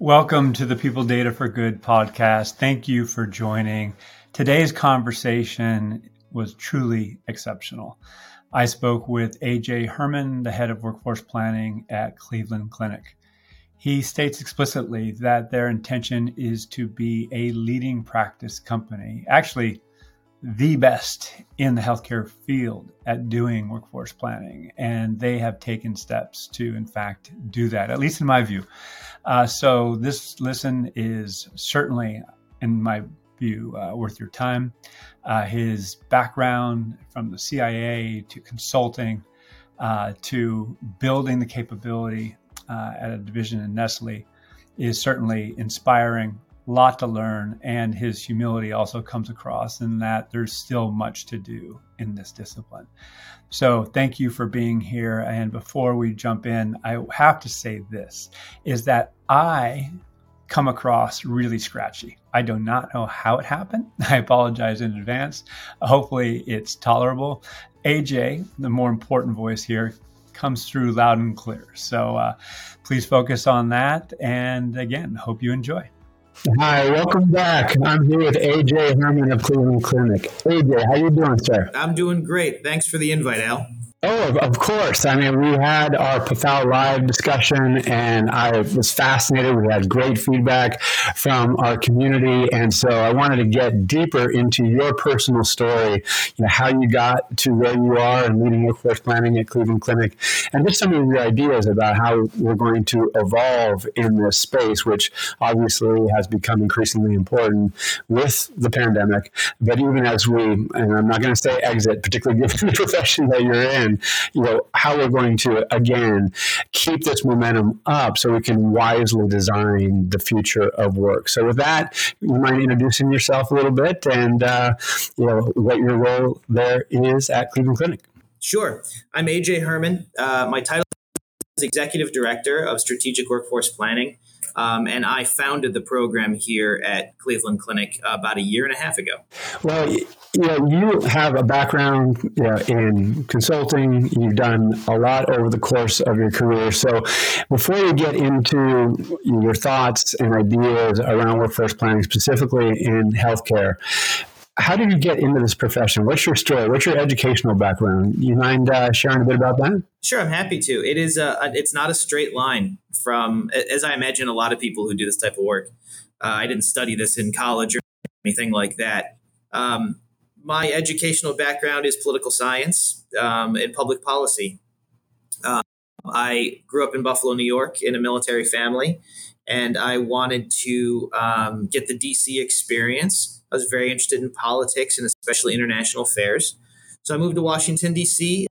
Welcome to the People Data for Good podcast. Thank you for joining. Today's conversation was truly exceptional. I spoke with AJ Herman, the head of workforce planning at Cleveland Clinic. He states explicitly that their intention is to be a leading practice company, actually, the best in the healthcare field at doing workforce planning. And they have taken steps to, in fact, do that, at least in my view. Uh, so this listen is certainly, in my view, uh, worth your time. Uh, his background from the CIA to consulting uh, to building the capability uh, at a division in Nestle is certainly inspiring. Lot to learn, and his humility also comes across in that there's still much to do in this discipline. So thank you for being here. And before we jump in, I have to say this is that I come across really scratchy. I do not know how it happened. I apologize in advance. Hopefully it's tolerable. AJ, the more important voice here, comes through loud and clear. So uh, please focus on that. And again, hope you enjoy. Hi, welcome back. I'm here with AJ Herman of Cleveland Clinic. AJ, how you doing, sir? I'm doing great. Thanks for the invite, Al. Oh, of course. I mean, we had our PAFAL Live discussion, and I was fascinated. We had great feedback from our community, and so I wanted to get deeper into your personal story, you know, how you got to where you are and leading workforce planning at Cleveland Clinic, and just some of your ideas about how we're going to evolve in this space, which obviously has become increasingly important with the pandemic. But even as we, and I'm not going to say exit, particularly given the profession that you're in you know, how we're going to, again, keep this momentum up so we can wisely design the future of work. So, with that, you mind introducing yourself a little bit and, uh, you know, what your role there is at Cleveland Clinic. Sure. I'm AJ Herman. Uh, my title is Executive Director of Strategic Workforce Planning. Um, and I founded the program here at Cleveland Clinic about a year and a half ago. Well, you know, you have a background you know, in consulting. You've done a lot over the course of your career. So, before we get into your thoughts and ideas around workforce planning, specifically in healthcare, how did you get into this profession? What's your story? What's your educational background? You mind uh, sharing a bit about that? Sure, I'm happy to. It is a, it's not a straight line from, as I imagine a lot of people who do this type of work. Uh, I didn't study this in college or anything like that. Um, my educational background is political science um, and public policy. Uh, I grew up in Buffalo, New York, in a military family, and I wanted to um, get the DC experience I was very interested in politics and especially international affairs. So I moved to Washington, D.C.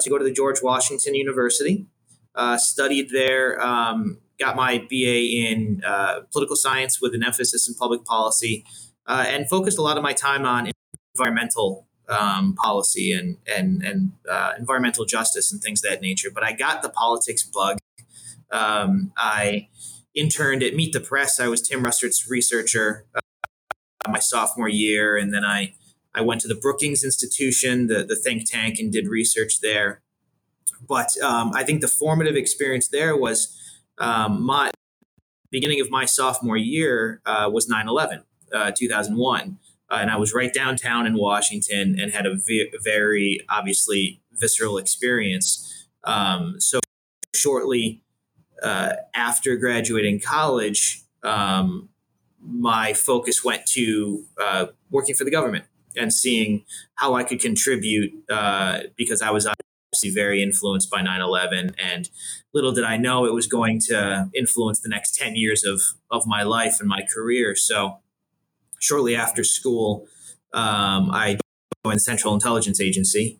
to go to the George Washington University, uh, studied there, um, got my BA in uh, political science with an emphasis in public policy, uh, and focused a lot of my time on environmental um, policy and and and uh, environmental justice and things of that nature. But I got the politics bug. Um, I interned at Meet the Press. I was Tim Russert's researcher my sophomore year, and then I I went to the Brookings Institution, the the think tank, and did research there. But um, I think the formative experience there was um, my beginning of my sophomore year uh, was 9-11 uh, 2001 uh, and i was right downtown in washington and had a ve- very obviously visceral experience um, so shortly uh, after graduating college um, my focus went to uh, working for the government and seeing how I could contribute uh, because I was obviously very influenced by 9 11. And little did I know it was going to influence the next 10 years of, of my life and my career. So, shortly after school, um, I joined the Central Intelligence Agency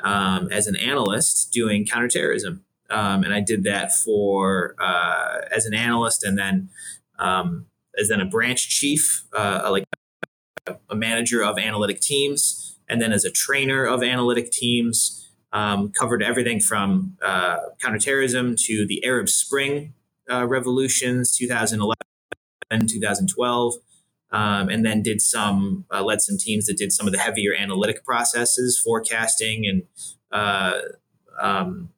um, as an analyst doing counterterrorism. Um, and I did that for uh, as an analyst and then um, as then a branch chief, uh, like a manager of analytic teams, and then as a trainer of analytic teams. Um, covered everything from uh, counterterrorism to the Arab Spring uh, revolutions, 2011, 2012, um, and then did some uh, led some teams that did some of the heavier analytic processes, forecasting, and uh, um,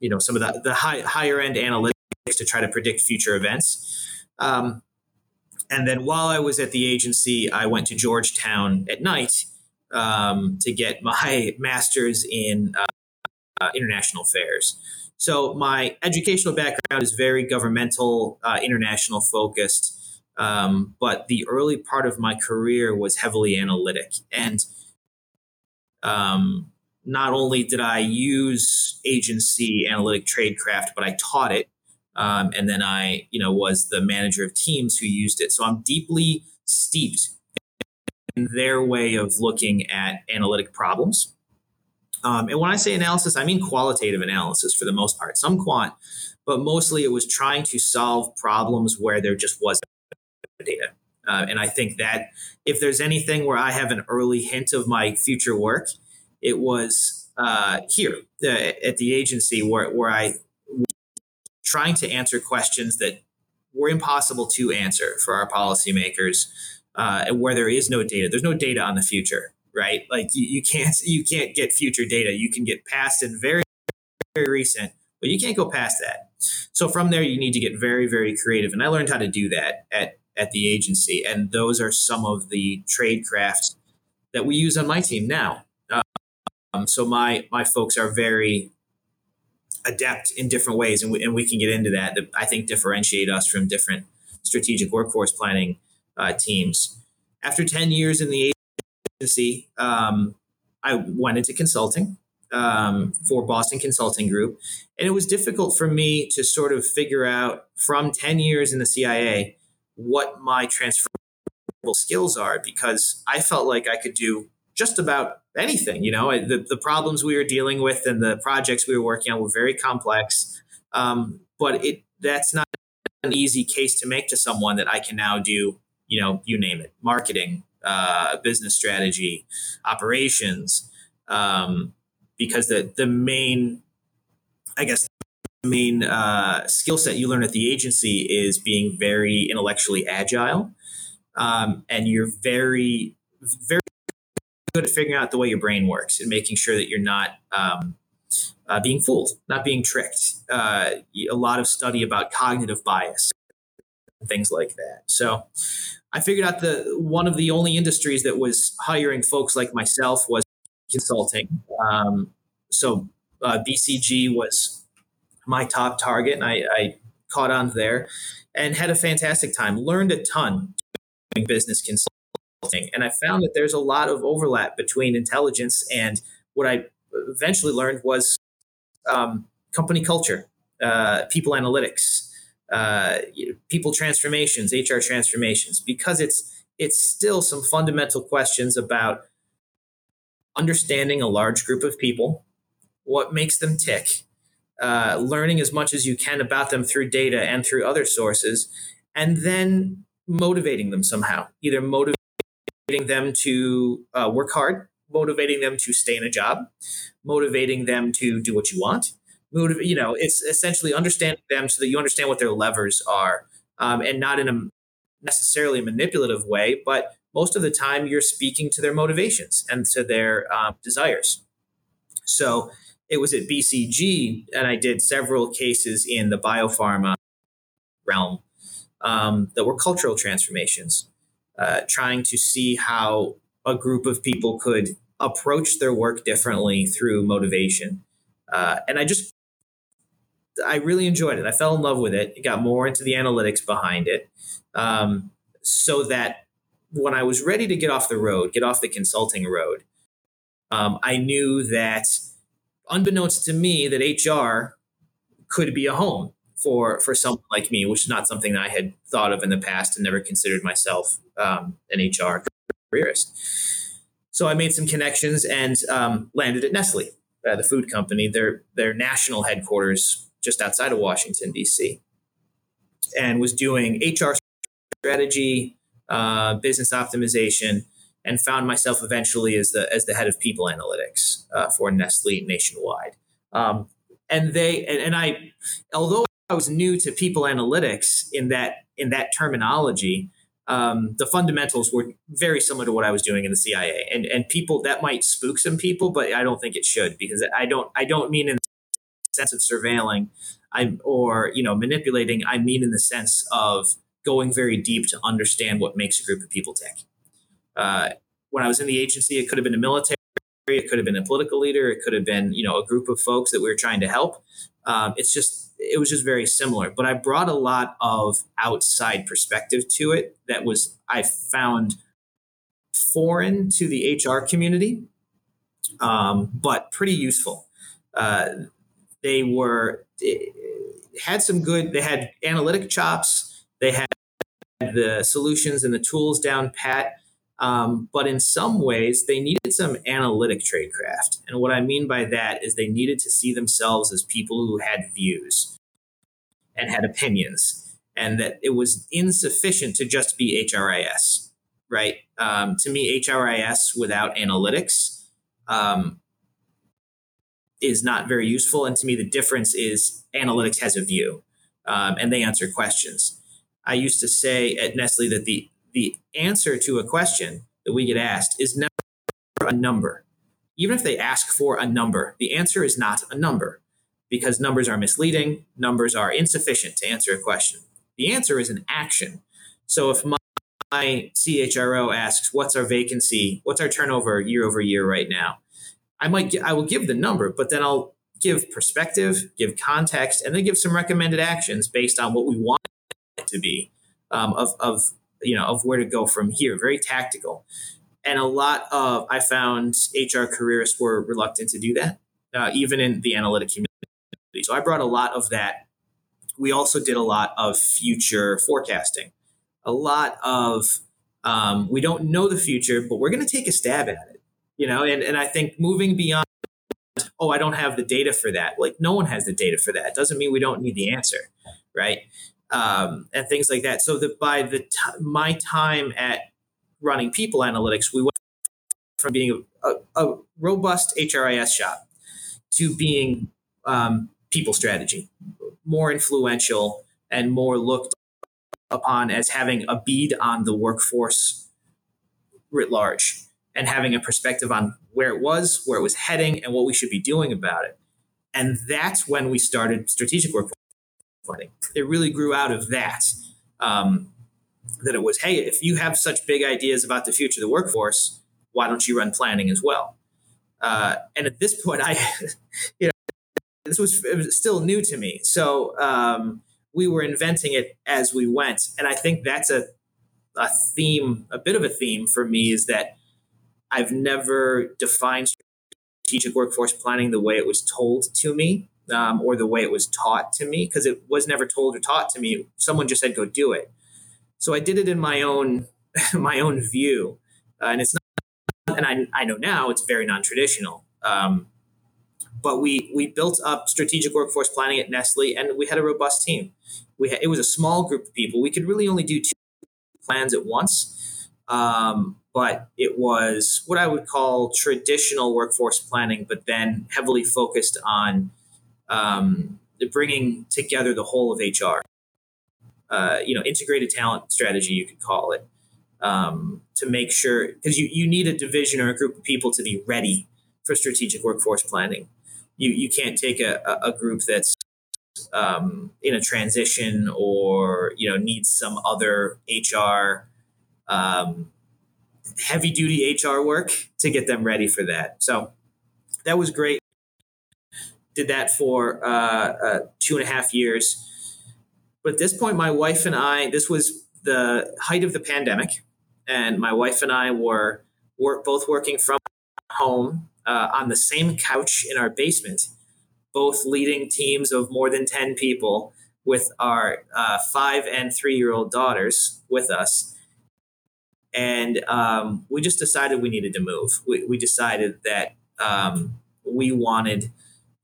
you know some of the, the high, higher end analytics to try to predict future events. Um, and then while I was at the agency, I went to Georgetown at night um, to get my master's in uh, uh, international affairs. So my educational background is very governmental, uh, international focused. Um, but the early part of my career was heavily analytic. And um, not only did I use agency analytic tradecraft, but I taught it. Um, and then I, you know, was the manager of teams who used it. So I'm deeply steeped in their way of looking at analytic problems. Um, and when I say analysis, I mean qualitative analysis for the most part, some quant, but mostly it was trying to solve problems where there just wasn't data. Uh, and I think that if there's anything where I have an early hint of my future work, it was uh, here uh, at the agency where, where I trying to answer questions that were impossible to answer for our policymakers, uh, where there is no data. There's no data on the future, right? Like you, you can't you can't get future data. You can get past and very very recent, but you can't go past that. So from there, you need to get very very creative, and I learned how to do that at at the agency, and those are some of the trade crafts that we use on my team now. Um, so my my folks are very adept in different ways, and we, and we can get into that. That I think differentiate us from different strategic workforce planning uh, teams. After ten years in the agency, um, I went into consulting um, for Boston Consulting Group, and it was difficult for me to sort of figure out from ten years in the CIA what my transferable skills are because I felt like I could do just about anything. You know, the, the problems we were dealing with and the projects we were working on were very complex. Um, but it that's not an easy case to make to someone that I can now do. You know, you name it, marketing, uh, business strategy, operations, um, because the the main, I guess, the main uh, skill set you learn at the agency is being very intellectually agile, um, and you're very very good at figuring out the way your brain works and making sure that you're not um, uh, being fooled, not being tricked. Uh, a lot of study about cognitive bias, things like that. So I figured out the one of the only industries that was hiring folks like myself was consulting. Um, so uh, BCG was my top target, and I, I caught on there and had a fantastic time. Learned a ton doing business consulting And I found that there's a lot of overlap between intelligence and what I eventually learned was um, company culture, uh, people analytics, uh, people transformations, HR transformations, because it's it's still some fundamental questions about understanding a large group of people, what makes them tick, uh, learning as much as you can about them through data and through other sources, and then motivating them somehow, either motivate motivating them to uh, work hard, motivating them to stay in a job, motivating them to do what you want. Motiv- you know, it's essentially understanding them so that you understand what their levers are, um, and not in a necessarily manipulative way, but most of the time you're speaking to their motivations and to their um, desires. So it was at BCG, and I did several cases in the biopharma realm um, that were cultural transformations uh, trying to see how a group of people could approach their work differently through motivation. Uh, and I just, I really enjoyed it. I fell in love with it. It got more into the analytics behind it. Um, so that when I was ready to get off the road, get off the consulting road, um, I knew that unbeknownst to me, that HR could be a home for for someone like me, which is not something that I had thought of in the past and never considered myself um, an HR careerist. So I made some connections and um, landed at Nestle, uh, the food company. Their their national headquarters just outside of Washington D.C. and was doing HR strategy, uh, business optimization, and found myself eventually as the as the head of people analytics uh, for Nestle nationwide. Um, and they and, and I, although I was new to people analytics in that in that terminology. Um, the fundamentals were very similar to what I was doing in the CIA, and and people that might spook some people, but I don't think it should because I don't I don't mean in the sense of surveilling, I or you know manipulating. I mean in the sense of going very deep to understand what makes a group of people tick. Uh, when I was in the agency, it could have been a military, it could have been a political leader, it could have been you know a group of folks that we were trying to help. Um, it's just it was just very similar, but I brought a lot of outside perspective to it that was I found foreign to the HR community, um, but pretty useful. Uh, they were had some good. They had analytic chops. They had the solutions and the tools down pat. Um, but in some ways, they needed some analytic tradecraft. And what I mean by that is they needed to see themselves as people who had views and had opinions, and that it was insufficient to just be HRIS, right? Um, to me, HRIS without analytics um, is not very useful. And to me, the difference is analytics has a view um, and they answer questions. I used to say at Nestle that the the answer to a question that we get asked is never a number. Even if they ask for a number, the answer is not a number because numbers are misleading, numbers are insufficient to answer a question. The answer is an action. So if my, my CHRO asks, "What's our vacancy? What's our turnover year over year right now?" I might I will give the number, but then I'll give perspective, give context, and then give some recommended actions based on what we want it to be um, of of you know of where to go from here. Very tactical, and a lot of I found HR careerists were reluctant to do that, uh, even in the analytic community. So I brought a lot of that. We also did a lot of future forecasting, a lot of um, we don't know the future, but we're going to take a stab at it you know and, and i think moving beyond oh i don't have the data for that like no one has the data for that it doesn't mean we don't need the answer right um, and things like that so that by the t- my time at running people analytics we went from being a, a, robust hris shop to being um, people strategy more influential and more looked upon as having a bead on the workforce writ large and having a perspective on where it was, where it was heading, and what we should be doing about it. And that's when we started strategic workforce planning. It really grew out of that. Um, that it was, hey, if you have such big ideas about the future of the workforce, why don't you run planning as well? Uh, and at this point, I, you know, this was, was still new to me. So um, we were inventing it as we went. And I think that's a, a theme, a bit of a theme for me is that I've never defined strategic workforce planning the way it was told to me um, or the way it was taught to me because it was never told or taught to me. Someone just said, go do it. So I did it in my own my own view. Uh, and it's not, and I, I know now it's very non-traditional. Um, but we we built up strategic workforce planning at Nestle, and we had a robust team. We had, it was a small group of people. We could really only do two plans at once, um, but it was what I would call traditional workforce planning, but then heavily focused on um, bringing together the whole of HR. Uh, you know, integrated talent strategy, you could call it, um, to make sure because you, you need a division or a group of people to be ready for strategic workforce planning. You you can't take a, a group that's um, in a transition or you know needs some other HR um, heavy duty HR work to get them ready for that. So that was great. Did that for uh, uh, two and a half years. But at this point, my wife and I, this was the height of the pandemic, and my wife and I were work, both working from home uh, on the same couch in our basement, both leading teams of more than 10 people with our uh, five and three year old daughters with us and um, we just decided we needed to move. We, we decided that um, we wanted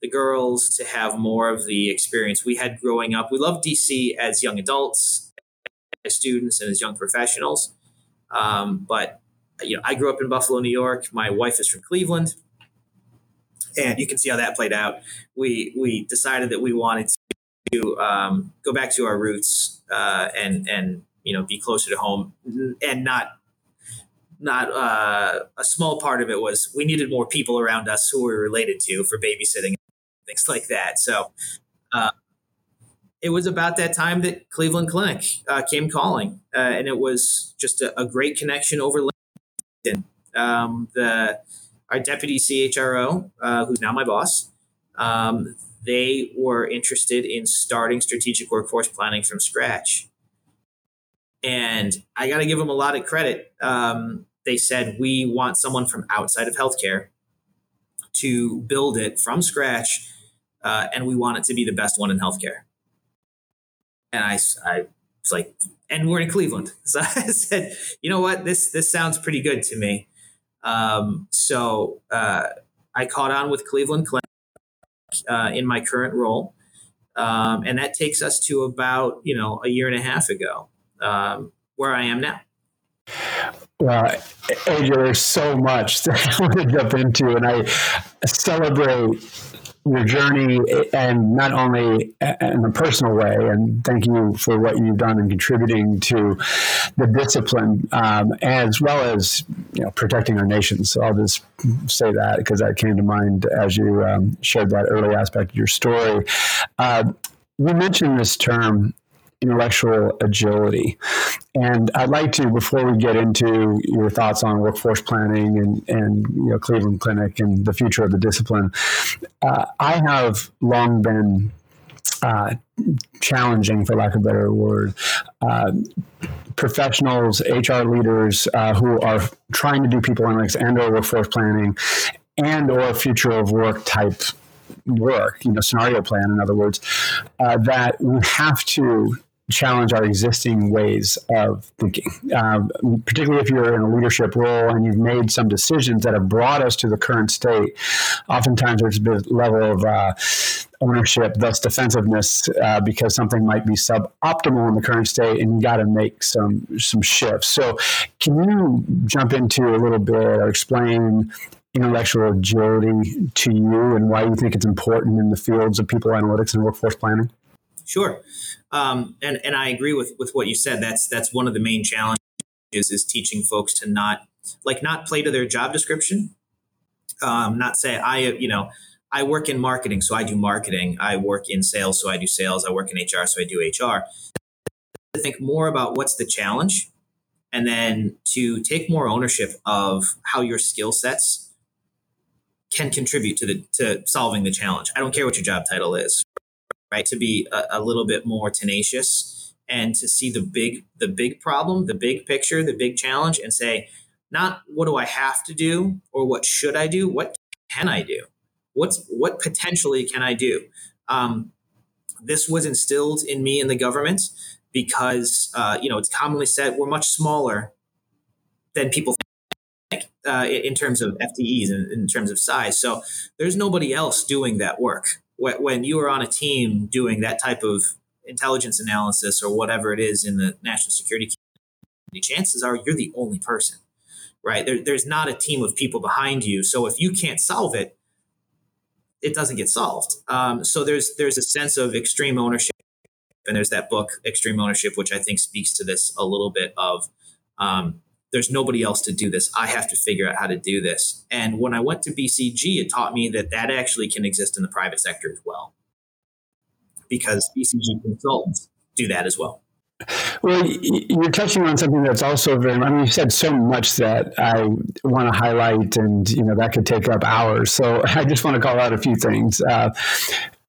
the girls to have more of the experience we had growing up. We loved DC as young adults, as students, and as young professionals. Um, but you know, I grew up in Buffalo, New York. My wife is from Cleveland, and you can see how that played out. We we decided that we wanted to um, go back to our roots uh, and and you know be closer to home and not not uh, a small part of it was we needed more people around us who we were related to for babysitting things like that. So, uh, it was about that time that Cleveland Clinic uh, came calling, uh, and it was just a, a great connection over LinkedIn. Um, the our deputy CHRO, uh, who's now my boss, um, they were interested in starting strategic workforce planning from scratch. And I got to give them a lot of credit. Um, they said, We want someone from outside of healthcare to build it from scratch, uh, and we want it to be the best one in healthcare. And I, I was like, and we're in Cleveland. So I said, you know what? This, this sounds pretty good to me. Um, so uh, I caught on with Cleveland Clinic uh, in my current role. Um, and that takes us to about, you know, a year and a half ago um, where I am now. Well, there's so much that I want to jump into, and I celebrate your journey and not only in a personal way and thank you for what you've done in contributing to the discipline um, as well as you know protecting our nation. So i'll just say that because that came to mind as you um, shared that early aspect of your story. Uh, you mentioned this term intellectual agility. And I'd like to, before we get into your thoughts on workforce planning and, and you know, Cleveland Clinic and the future of the discipline, uh, I have long been uh, challenging, for lack of a better word, uh, professionals, HR leaders uh, who are trying to do people analytics and or workforce planning and or future of work type work, you know, scenario plan, in other words, uh, that we have to challenge our existing ways of thinking, um, particularly if you're in a leadership role and you've made some decisions that have brought us to the current state. Oftentimes, there's a level of uh, ownership, thus defensiveness, uh, because something might be suboptimal in the current state, and you got to make some some shifts. So, can you jump into a little bit or explain? Intellectual agility to you and why you think it's important in the fields of people analytics and workforce planning? Sure. Um, and and I agree with with what you said. That's that's one of the main challenges is teaching folks to not like not play to their job description. Um, not say I you know I work in marketing, so I do marketing. I work in sales, so I do sales. I work in HR, so I do HR. To think more about what's the challenge, and then to take more ownership of how your skill sets can contribute to the to solving the challenge. I don't care what your job title is right? To be a, a little bit more tenacious and to see the big the big problem, the big picture, the big challenge, and say, not what do I have to do or what should I do? What can I do? What's what potentially can I do? Um, this was instilled in me in the government because uh, you know it's commonly said we're much smaller than people think uh, in terms of FTEs and in terms of size. So there's nobody else doing that work when you are on a team doing that type of intelligence analysis or whatever it is in the national security community, chances are you're the only person, right? There, there's not a team of people behind you. So if you can't solve it, it doesn't get solved. Um, so there's there's a sense of extreme ownership, and there's that book, Extreme Ownership, which I think speaks to this a little bit of. Um, there's nobody else to do this. I have to figure out how to do this. And when I went to BCG, it taught me that that actually can exist in the private sector as well, because BCG consultants do that as well. Well, you're touching on something that's also very. I mean, you said so much that I want to highlight, and you know that could take up hours. So I just want to call out a few things. Uh,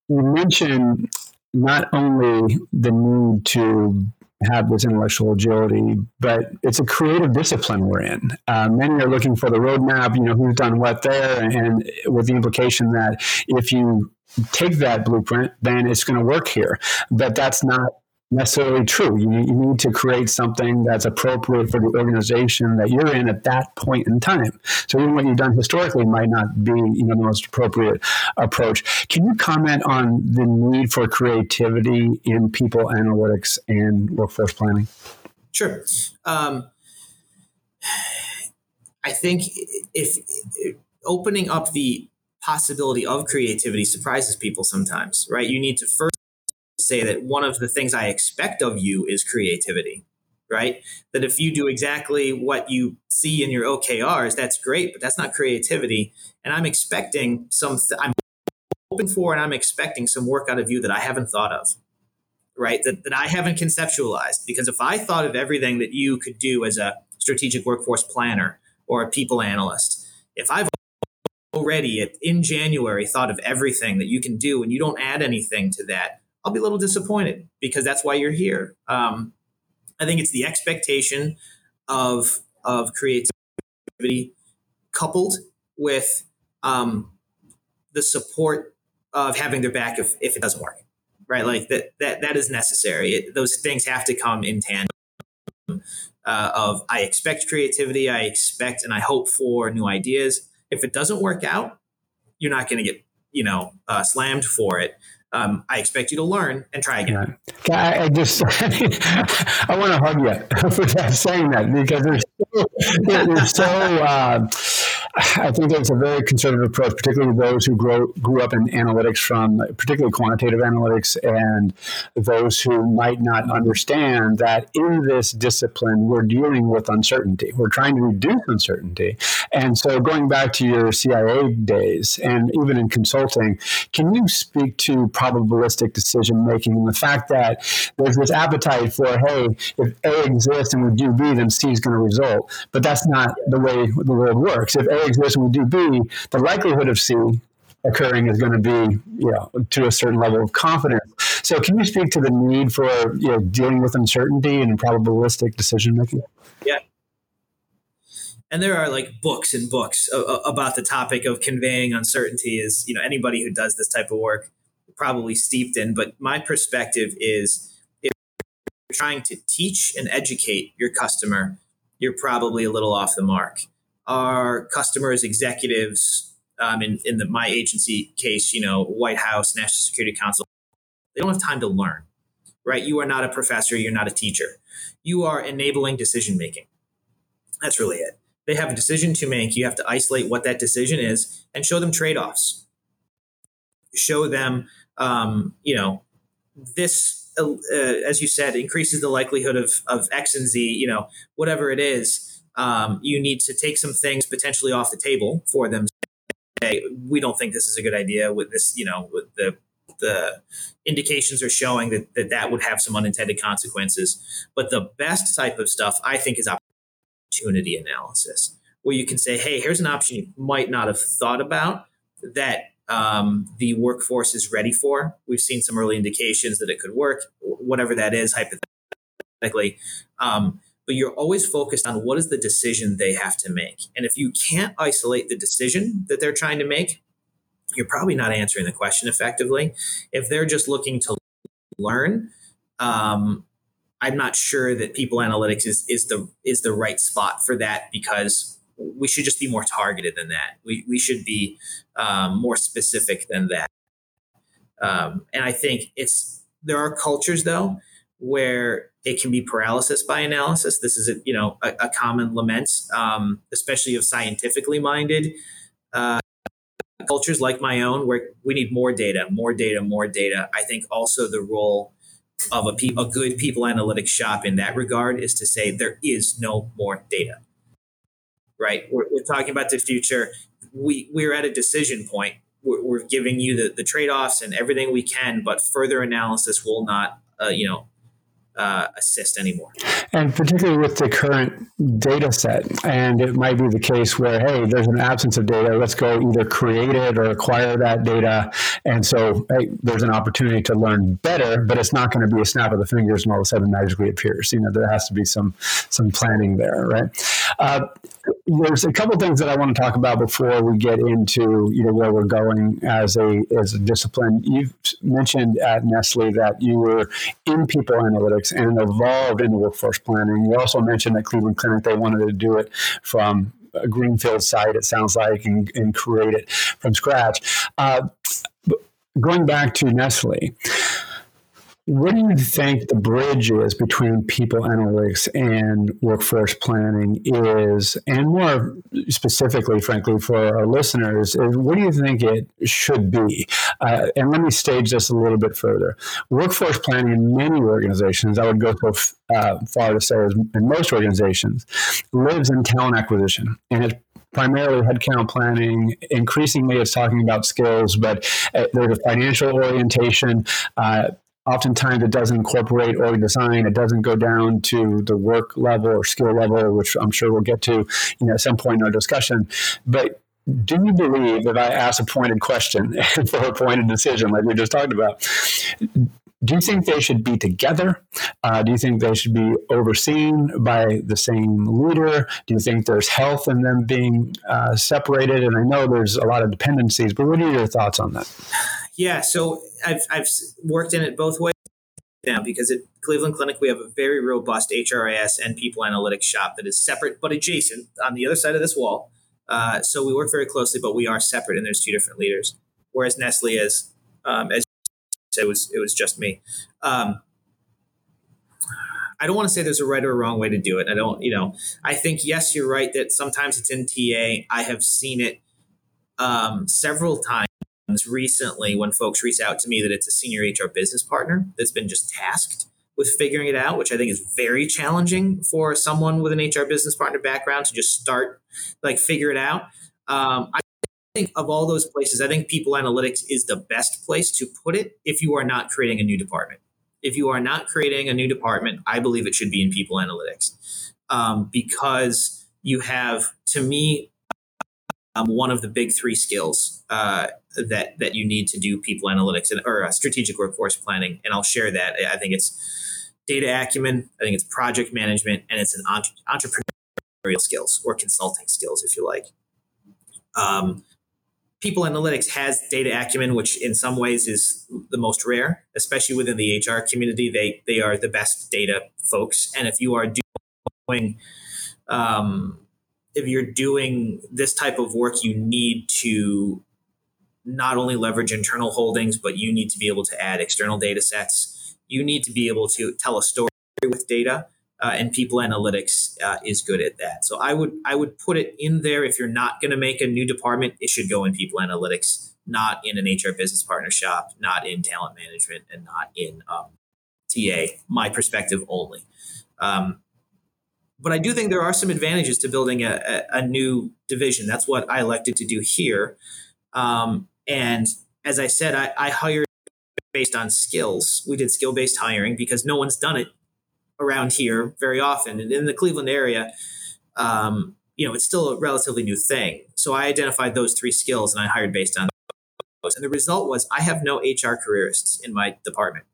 you mentioned not only the need to have this intellectual agility, but it's a creative discipline we're in. Uh, many are looking for the roadmap, you know, who's done what there, and with the implication that if you take that blueprint, then it's going to work here. But that's not necessarily true. You, need to create something that's appropriate for the organization that you're in at that point in time. So even what you've done historically might not be you know, the most appropriate approach. Can you comment on the need for creativity in people analytics and workforce planning? Sure. Um, I think if, if opening up the possibility of creativity surprises people sometimes, right? You need to first say that one of the things I expect of you is creativity, right? That if you do exactly what you see in your OKRs, that's great, but that's not creativity. And I'm expecting some, th- I'm hoping for and I'm expecting some work out of you that I haven't thought of. right? That, that I haven't conceptualized. Because if I thought of everything that you could do as a strategic workforce planner or a people analyst, if I've already in January thought of everything that you can do and you don't add anything to that, I'll be a little disappointed because that's why you're here. Um, I think it's the expectation of of creativity coupled with um, the support of having their back if, if it doesn't work right? Like that that that is necessary. It, those things have to come in tandem uh, of i expect creativity i expect and i hope for new ideas. If it doesn't work out you're not going to get you know uh, slammed for it um, I expect you to learn and try again. Yeah. I, I, just, I want to hug you for that, saying that because there's so, so uh, I think it's a very conservative approach, particularly those who grow, grew up in analytics from particularly quantitative analytics and those who might not understand that in this discipline, we're dealing with uncertainty. We're trying to reduce uncertainty. And so going back to your CIA days and even in consulting, can you speak to probabilistic decision making and the fact that there's this appetite for, hey, if A exists and we do B, then C is going to result. But that's not the way the world works. If A exists and we do B, the likelihood of C occurring is going to be, you know, to a certain level of confidence. So, can you speak to the need for, you know, dealing with uncertainty and probabilistic decision making? Yeah. And there are like books and books uh, uh, about the topic of conveying uncertainty. Is you know anybody who does this type of work probably steeped in. But my perspective is, if you're trying to teach and educate your customer, you're probably a little off the mark our customers, executives, um, in, in the, my agency case, you know, White House, National Security Council, they don't have time to learn, right? You are not a professor, you're not a teacher. You are enabling decision making. That's really it. They have a decision to make. You have to isolate what that decision is and show them trade offs. Show them, um, you know, this, uh, as you said, increases the likelihood of, of X and Z, you know, whatever it is um, you need to take some things potentially off the table for them. Say, we don't think this is a good idea with this, you know, with the the indications are showing that, that that would have some unintended consequences. But the best type of stuff, I think, is opportunity analysis, where you can say, hey, here's an option you might not have thought about that um, the workforce is ready for. We've seen some early indications that it could work, whatever that is, hypothetically. Um, but you're always focused on what is the decision they have to make. And if you can't isolate the decision that they're trying to make, you're probably not answering the question effectively. If they're just looking to learn, um, I'm not sure that people analytics is, is the is the right spot for that because we should just be more targeted than that. We, we should be um, more specific than that. Um, and I think it's there are cultures though where it can be paralysis by analysis. This is a, you know a, a common lament, um, especially of scientifically minded uh, cultures like my own, where we need more data, more data, more data. I think also the role of a, pe- a good people analytics shop in that regard is to say there is no more data. Right, we're, we're talking about the future. We we're at a decision point. We're, we're giving you the, the trade offs and everything we can, but further analysis will not, uh, you know, uh, assist anymore. And particularly with the current data set, and it might be the case where, hey, there's an absence of data. Let's go either create it or acquire that data. And so hey, there's an opportunity to learn better, but it's not going to be a snap of the fingers and all of a sudden magically appears. You know, there has to be some some planning there, right? Uh, there's a couple things that I want to talk about before we get into you know where we're going as a as a discipline. You've mentioned at Nestle that you were in people analytics and evolved into workforce planning. You also mentioned at Cleveland Clinic they wanted to do it from a greenfield site. It sounds like and, and create it from scratch. Uh, going back to Nestle what do you think the bridge is between people analytics and workforce planning is, and more specifically, frankly, for our listeners, is what do you think it should be? Uh, and let me stage this a little bit further. Workforce planning in many organizations, I would go so uh, far to say in most organizations, lives in talent acquisition, and it's primarily headcount planning. Increasingly, it's talking about skills, but uh, there's a financial orientation. Uh, oftentimes it doesn't incorporate org design. It doesn't go down to the work level or skill level, which I'm sure we'll get to you know, at some point in our discussion. But do you believe that I ask a pointed question for a pointed decision, like we just talked about? Do you think they should be together? Uh, do you think they should be overseen by the same leader? Do you think there's health in them being uh, separated? And I know there's a lot of dependencies, but what are your thoughts on that? Yeah, so I've, I've worked in it both ways now because at Cleveland Clinic we have a very robust HRIS and people analytics shop that is separate but adjacent on the other side of this wall. Uh, so we work very closely, but we are separate, and there's two different leaders. Whereas Nestle is, um, as it was, it was just me. Um, I don't want to say there's a right or a wrong way to do it. I don't, you know, I think yes, you're right that sometimes it's in TA. I have seen it um, several times recently when folks reach out to me that it's a senior HR business partner that's been just tasked with figuring it out, which I think is very challenging for someone with an HR business partner background to just start like figure it out. Um, I think of all those places, I think people analytics is the best place to put it if you are not creating a new department. If you are not creating a new department, I believe it should be in people analytics um, because you have, to me, um, one of the big three skills uh, that that you need to do people analytics and or uh, strategic workforce planning. And I'll share that. I think it's data acumen. I think it's project management, and it's an entre- entrepreneurial skills or consulting skills, if you like. Um, people analytics has data acumen, which in some ways is the most rare, especially within the HR community. They they are the best data folks, and if you are doing um, if you're doing this type of work, you need to not only leverage internal holdings, but you need to be able to add external data sets. You need to be able to tell a story with data, uh, and people analytics uh, is good at that. So I would I would put it in there. If you're not going to make a new department, it should go in people analytics, not in an HR business partner shop, not in talent management, and not in um, TA. My perspective only. Um, but I do think there are some advantages to building a, a, a new division. That's what I elected to do here. Um, and as I said, I, I hired based on skills. We did skill based hiring because no one's done it around here very often. And in the Cleveland area, um, you know, it's still a relatively new thing. So I identified those three skills and I hired based on those. And the result was I have no HR careerists in my department.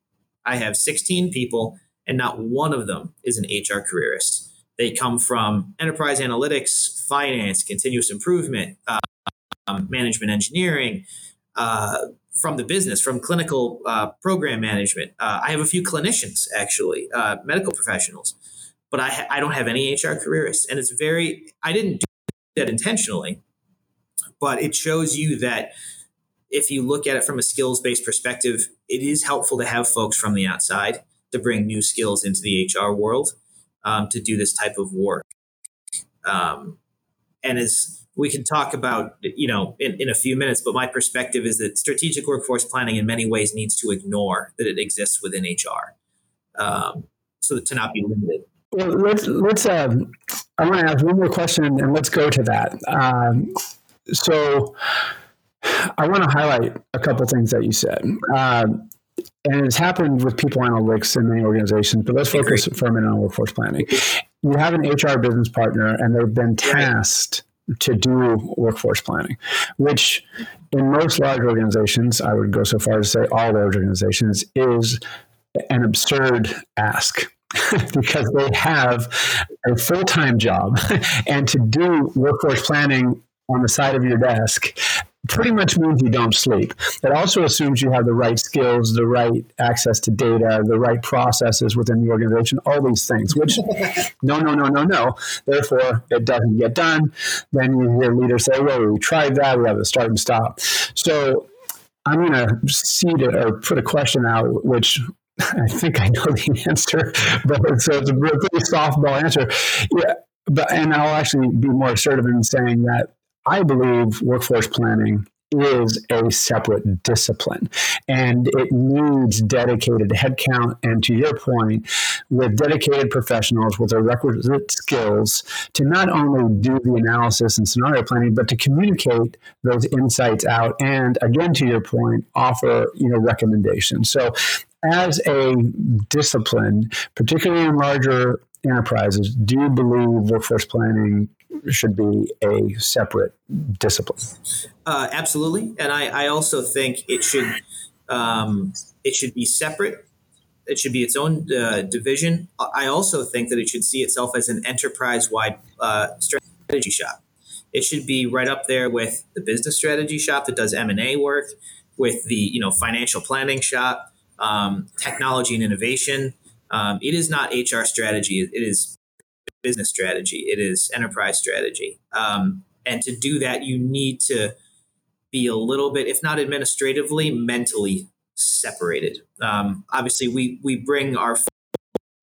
I have 16 people, and not one of them is an HR careerist. They come from enterprise analytics, finance, continuous improvement, uh, um, management engineering, uh, from the business, from clinical uh, program management. Uh, I have a few clinicians, actually, uh, medical professionals, but I, I don't have any HR careerists. And it's very, I didn't do that intentionally, but it shows you that if you look at it from a skills based perspective, it is helpful to have folks from the outside to bring new skills into the HR world um, to do this type of work. Um, and as we can talk about, you know, in, in a few minutes, but my perspective is that strategic workforce planning in many ways needs to ignore that it exists within HR. Um, so to not be limited. Well, let's let's. Um, I want to ask one more question, and let's go to that. Um, so, I want to highlight a couple things that you said. Um, and it's happened with people analytics in many organizations, but let's focus for a minute on workforce planning. You have an HR business partner, and they've been tasked to do workforce planning, which in most large organizations, I would go so far as to say all large organizations, is an absurd ask. because they have a full time job and to do workforce planning on the side of your desk pretty much means you don't sleep. It also assumes you have the right skills, the right access to data, the right processes within the organization, all these things, which no, no, no, no, no. Therefore, it doesn't get done. Then you hear leaders say, well, we tried that, we have to start and stop. So I'm going to seed it or put a question out, which I think I know the answer, but so it's a pretty softball answer. Yeah, but and I'll actually be more assertive in saying that I believe workforce planning is a separate discipline and it needs dedicated headcount. And to your point, with dedicated professionals with the requisite skills to not only do the analysis and scenario planning, but to communicate those insights out. And again, to your point, offer, you know, recommendations. So as a discipline, particularly in larger enterprises, do you believe workforce planning should be a separate discipline? Uh, absolutely, and I, I, also think it should um, it should be separate. It should be its own uh, division. I also think that it should see itself as an enterprise-wide uh, strategy shop. It should be right up there with the business strategy shop that does M and A work, with the you know financial planning shop, um, technology and innovation. Um, it is not HR strategy. It is business strategy. It is enterprise strategy. Um, and to do that, you need to be a little bit, if not administratively, mentally separated. Um, obviously, we we bring our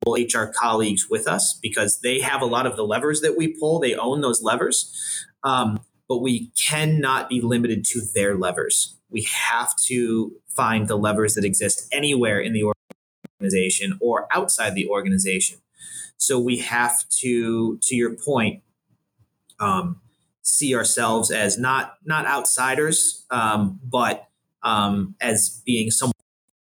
HR colleagues with us because they have a lot of the levers that we pull. They own those levers, um, but we cannot be limited to their levers. We have to find the levers that exist anywhere in the organization or outside the organization. So we have to, to your point, um, see ourselves as not not outsiders, um, but um, as being somewhat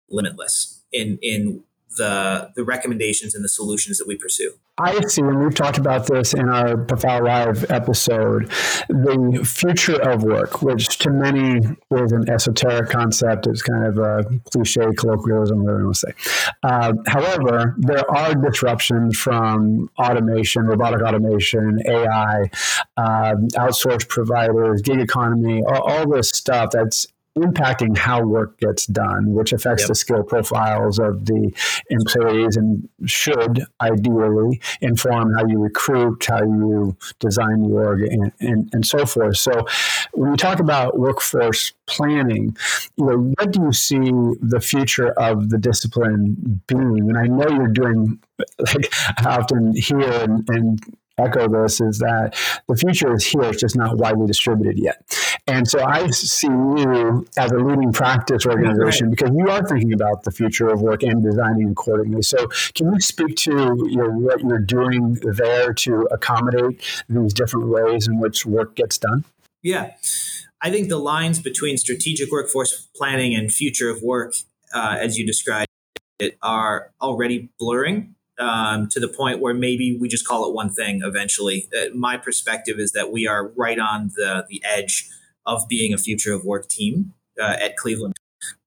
limitless in in the the recommendations and the solutions that we pursue. I see, and we've talked about this in our Profile Live episode, the future of work, which to many is an esoteric concept. It's kind of a cliche colloquialism, whatever you want to say. Uh, however, there are disruptions from automation, robotic automation, AI, uh, outsourced providers, gig economy, all, all this stuff that's impacting how work gets done, which affects yep. the skill profiles of the employees and should ideally inform how you recruit, how you design the org, and, and, and so forth. So, when you talk about workforce planning, you know, what do you see the future of the discipline being? And I know you're doing, like, I often hear and, and echo this is that the future is here, it's just not widely distributed yet. And so I see you as a leading practice organization right. because you are thinking about the future of work and designing accordingly. So can you speak to you know, what you're doing there to accommodate these different ways in which work gets done? Yeah. I think the lines between strategic workforce planning and future of work, uh, as you described it, are already blurring um, to the point where maybe we just call it one thing eventually. Uh, my perspective is that we are right on the, the edge of being a future of work team uh, at Cleveland.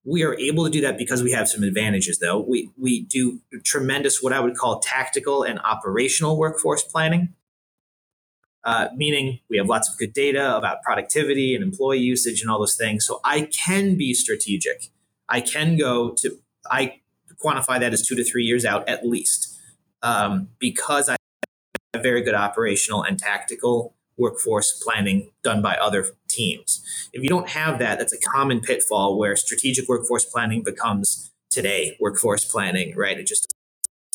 We are able to do that because we have some advantages, though. We, we do tremendous, what I would call tactical and operational workforce planning. Uh, meaning we have lots of good data about productivity and employee usage and all those things. So I can be strategic. I can go to, I quantify that as two to three years out at least um, because I have very good operational and tactical workforce planning done by other teams. If you don't have that, that's a common pitfall where strategic workforce planning becomes today workforce planning, right? It just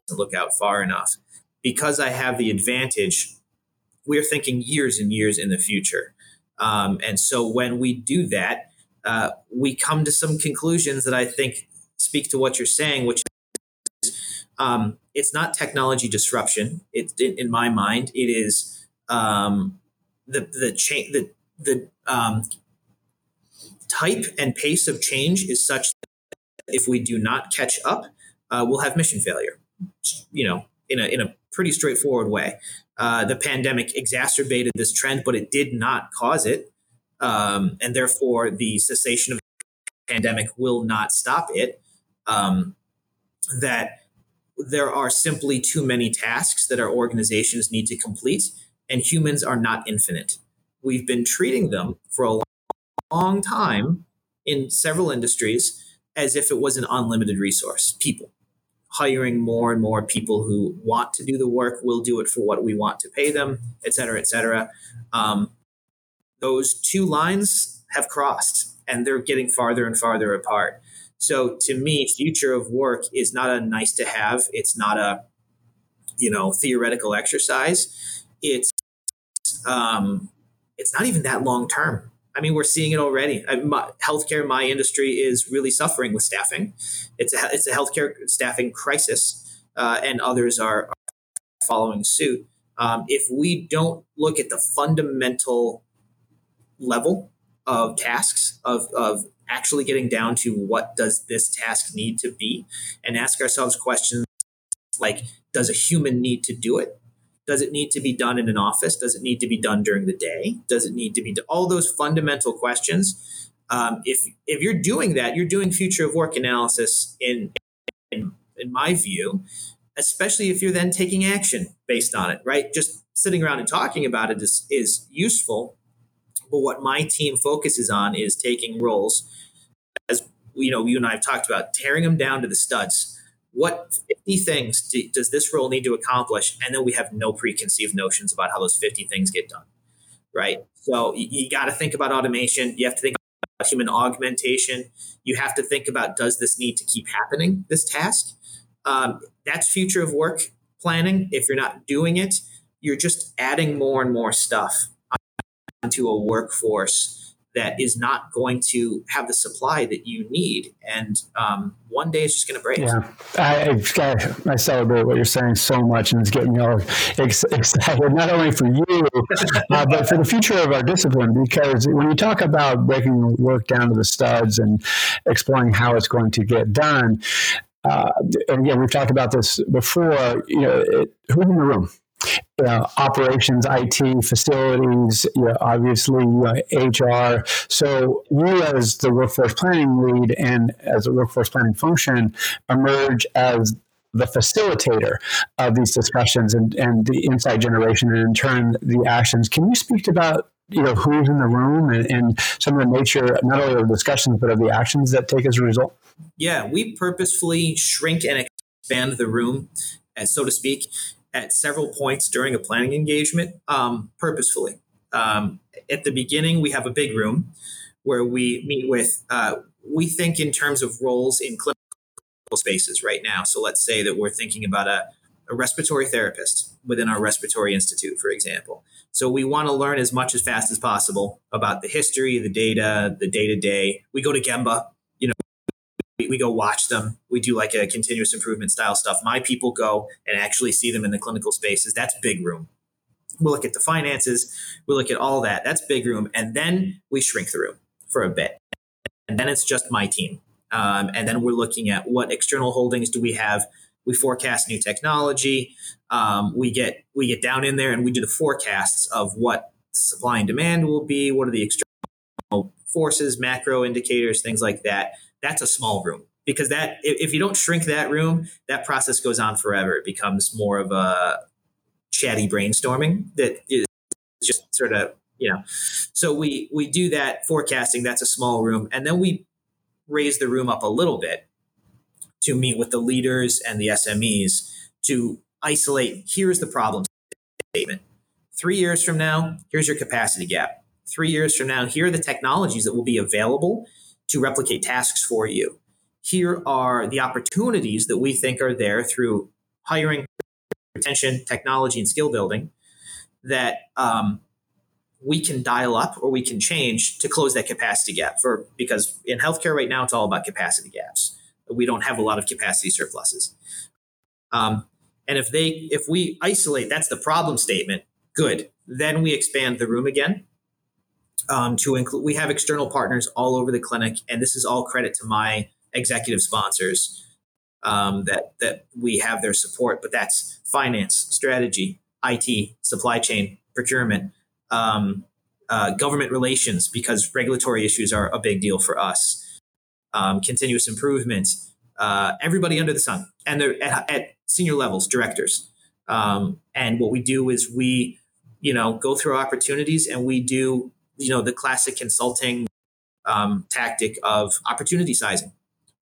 doesn't look out far enough. Because I have the advantage, we're thinking years and years in the future. Um, and so when we do that, uh, we come to some conclusions that I think speak to what you're saying, which um, it's not technology disruption. It, in, in my mind, it is um, the the change the the um, type and pace of change is such that if we do not catch up, uh, we'll have mission failure. You know, in a in a pretty straightforward way. Uh, the pandemic exacerbated this trend, but it did not cause it, um, and therefore the cessation of the pandemic will not stop it. Um, that there are simply too many tasks that our organizations need to complete, and humans are not infinite. We've been treating them for a long time in several industries as if it was an unlimited resource people. Hiring more and more people who want to do the work, will do it for what we want to pay them, et cetera, et cetera. Um, those two lines have crossed and they're getting farther and farther apart. So to me, future of work is not a nice to have. It's not a, you know, theoretical exercise. It's, um, it's not even that long term. I mean, we're seeing it already. I, my, healthcare, my industry is really suffering with staffing. It's a, it's a healthcare staffing crisis, uh, and others are, are following suit. Um, if we don't look at the fundamental level of tasks of, of actually getting down to what does this task need to be and ask ourselves questions like does a human need to do it does it need to be done in an office? Does it need to be done during the day? Does it need to be all those fundamental questions. Um, if if you're doing that you're doing future of work analysis in, in in my view especially if you're then taking action based on it right? Just sitting around and talking about it is, is useful but what my team focuses on is taking roles as you know, you and I have talked about tearing them down to the studs. What 50 things do, does this role need to accomplish? And then we have no preconceived notions about how those 50 things get done. Right. So you, you got to think about automation. You have to think about human augmentation. You have to think about does this need to keep happening, this task? Um, that's future of work planning. If you're not doing it, you're just adding more and more stuff onto a workforce that is not going to have the supply that you need. And um, one day it's just going to break. Yeah, I, I, celebrate what you're saying so much, and it's getting me all excited, not only for you, uh, but for the future of our discipline. Because when you talk about breaking work down to the studs and exploring how it's going to get done, uh, and again, we've talked about this before. You know, it, who's in the room? Operations, IT, facilities, you know, obviously HR. So you, as the workforce planning lead and as a workforce planning function, emerge as the facilitator of these discussions and, and the insight generation and in turn the actions. Can you speak about you know who's in the room and, and some of the nature not only of the discussions but of the actions that take as a result? Yeah, we purposefully shrink and expand the room, as so to speak, at several points during a planning engagement um, purposefully. Um, at the beginning, we have a big room where we meet with, uh, we think in terms of roles in clinical spaces right now. So let's say that we're thinking about a, a respiratory therapist within our respiratory institute, for example. So we want to learn as much as fast as possible about the history, the data, the day to day. We go to Gemba we, go watch them. We do like a continuous improvement style stuff. My people go and actually see them in the clinical spaces. That's big room. We'll look at the finances. We'll look at all that. That's big room. And then we shrink the room for a bit. And then it's just my team. Um, and then we're looking at what external holdings do we have. We forecast new technology. Um, we get we get down in there and we do the forecasts of what supply and demand will be. What are the external forces, macro indicators, things like that that's a small room because that if you don't shrink that room, that process goes on forever. It becomes more of a chatty brainstorming that is just sort of you know. So we we do that forecasting. That's a small room, and then we raise the room up a little bit to meet with the leaders and the SMEs to isolate. Here's the problem statement. Three years from now, here's your capacity gap. Three years from now, here are the technologies that will be available to replicate tasks for you. Here are the opportunities that we think are there through hiring, retention, technology, and skill building that um, we can dial up or we can change to close that capacity gap. For because in healthcare right now, it's all about capacity gaps. We don't have a lot of capacity surpluses. Um, and if they if we isolate, that's the problem statement. Good. Then we expand the room again um, to include. We have external partners all over the clinic, and this is all credit to my executive sponsors um, that that we have their support. But that's finance, strategy, IT, supply chain, procurement, um, uh, government relations, because regulatory issues are a big deal for us. Um, continuous improvement, uh, everybody under the sun, and they're at, at senior levels, directors. Um, and what we do is we, you know, go through opportunities and we do you know the classic consulting um, tactic of opportunity sizing.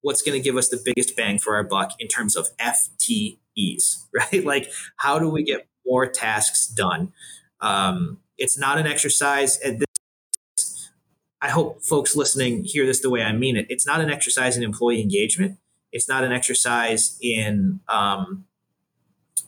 What's going to give us the biggest bang for our buck in terms of FTEs, right? Like, how do we get more tasks done? Um, it's not an exercise. And this, I hope folks listening hear this the way I mean it. It's not an exercise in employee engagement. It's not an exercise in, um,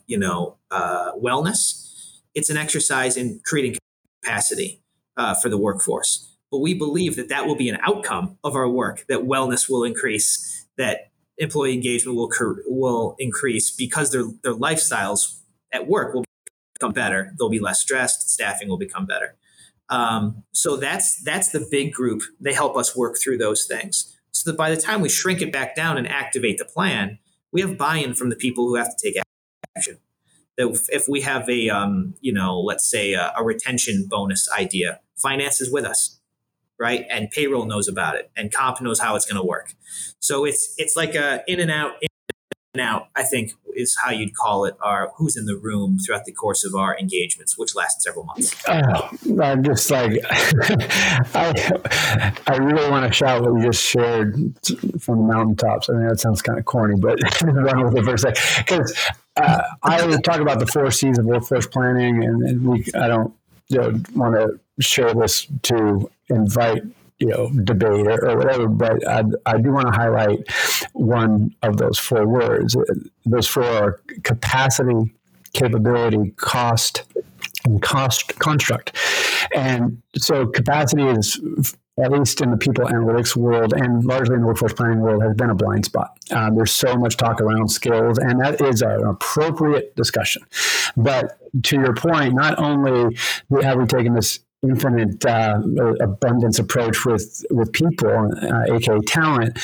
you know, uh, wellness. It's an exercise in creating capacity uh, for the workforce. But we believe that that will be an outcome of our work, that wellness will increase, that employee engagement will, will increase because their, their lifestyles at work will become better. They'll be less stressed, staffing will become better. Um, so that's that's the big group. They help us work through those things. So that by the time we shrink it back down and activate the plan, we have buy-in from the people who have to take action. That if we have a um, you know, let's say a, a retention bonus idea, finance is with us right? And payroll knows about it, and comp knows how it's going to work. So it's it's like a in and out, in and out. I think is how you'd call it. Our who's in the room throughout the course of our engagements, which lasted several months. Oh, I'm just like I I really want to shout what we just shared from the mountaintops. I mean that sounds kind of corny, but run with it for a sec because. Uh, I talk about the four C's of workforce planning, and, and we I don't you know, want to share this to invite you know debate or, or whatever but I, I do want to highlight one of those four words. Those four are capacity capability cost and cost construct. And so capacity is at least in the people analytics world and largely in the workforce planning world, has been a blind spot. Um, there's so much talk around skills, and that is an appropriate discussion. But to your point, not only have we taken this infinite uh, abundance approach with with people, uh, aka talent.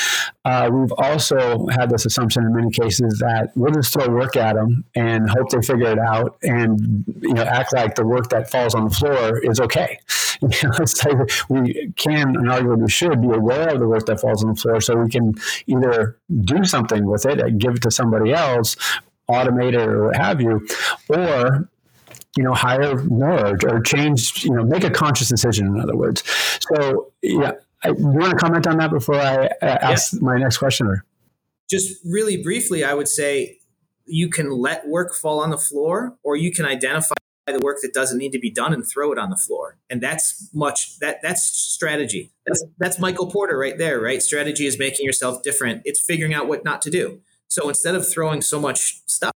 Uh, we've also had this assumption in many cases that we'll just throw work at them and hope they figure it out, and you know act like the work that falls on the floor is okay. You know, it's like we can and arguably should be aware of the work that falls on the floor, so we can either do something with it, give it to somebody else, automate it or what have you, or you know, hire more or change, you know, make a conscious decision, in other words. So, yeah, I, you want to comment on that before I uh, ask yeah. my next question? Or? Just really briefly, I would say you can let work fall on the floor or you can identify the work that doesn't need to be done and throw it on the floor. And that's much that that's strategy. That's that's Michael Porter right there, right? Strategy is making yourself different. It's figuring out what not to do. So instead of throwing so much stuff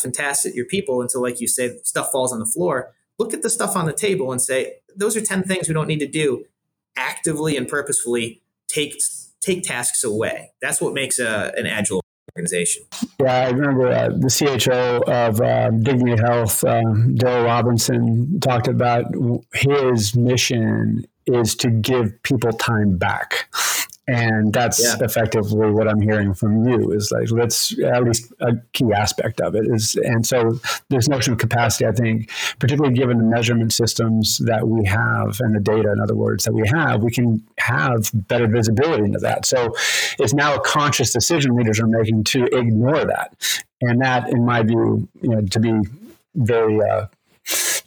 fantastic your people until, like you say, stuff falls on the floor. Look at the stuff on the table and say, those are 10 things we don't need to do. Actively and purposefully take take tasks away. That's what makes a, an agile organization. Yeah, I remember uh, the CHO of um, Dignity Health, um, Darryl Robinson, talked about his mission is to give people time back and that's yeah. effectively what i'm hearing from you is like let's at least a key aspect of it is and so this notion of capacity i think particularly given the measurement systems that we have and the data in other words that we have we can have better visibility into that so it's now a conscious decision leaders are making to ignore that and that in my view you know to be very uh,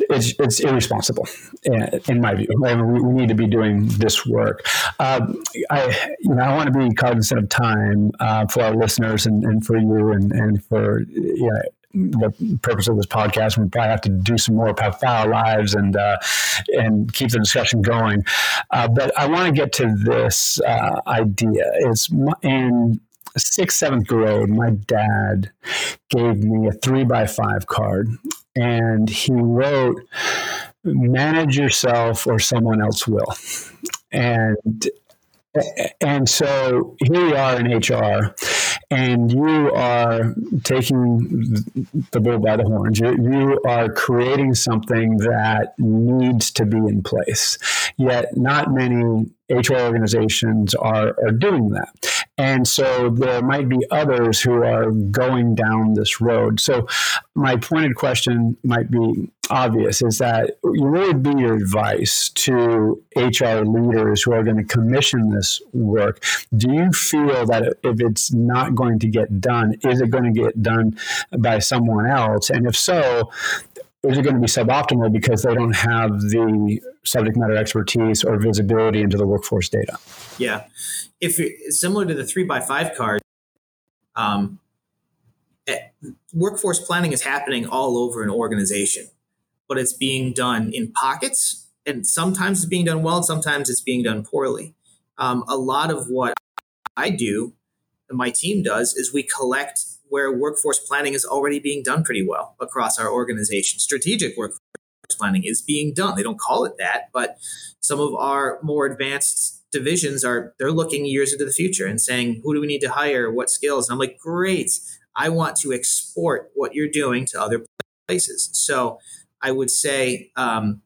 it's, it's irresponsible in my view. We, need to be doing this work. Uh, I, you know, I want to be cognizant of time uh, for our listeners and, and for you and, and for you know, the purpose of this podcast. We probably have to do some more Pow lives and uh, and keep the discussion going. Uh, but I want to get to this uh, idea. It's in sixth, seventh grade, my dad gave me a three by five card and he wrote, manage yourself or someone else will. And and so here we are in HR, and you are taking the bull by the horns. You, you, are creating something that needs to be in place. Yet, not many HR organizations are, are doing that. And so there might be others who are going down this road. So, my pointed question might be obvious is that what would be your advice to HR leaders who are going to commission this work? Do you feel that if it's not going to get done, is it going to get done by someone else? And if so, is it going to be suboptimal because they don't have the subject matter expertise or visibility into the workforce data? Yeah, if similar to the three by five card, um, eh, workforce planning is happening all over an organization, but it's being done in pockets, and sometimes it's being done well, and sometimes it's being done poorly. Um, a lot of what I do, and my team does, is we collect where workforce planning is already being done pretty well across our organization. Strategic workforce planning is being done. They don't call it that, but some of our more advanced divisions are they're looking years into the future and saying, who do we need to hire? What skills? And I'm like, great. I want to export what you're doing to other places. So I would say um,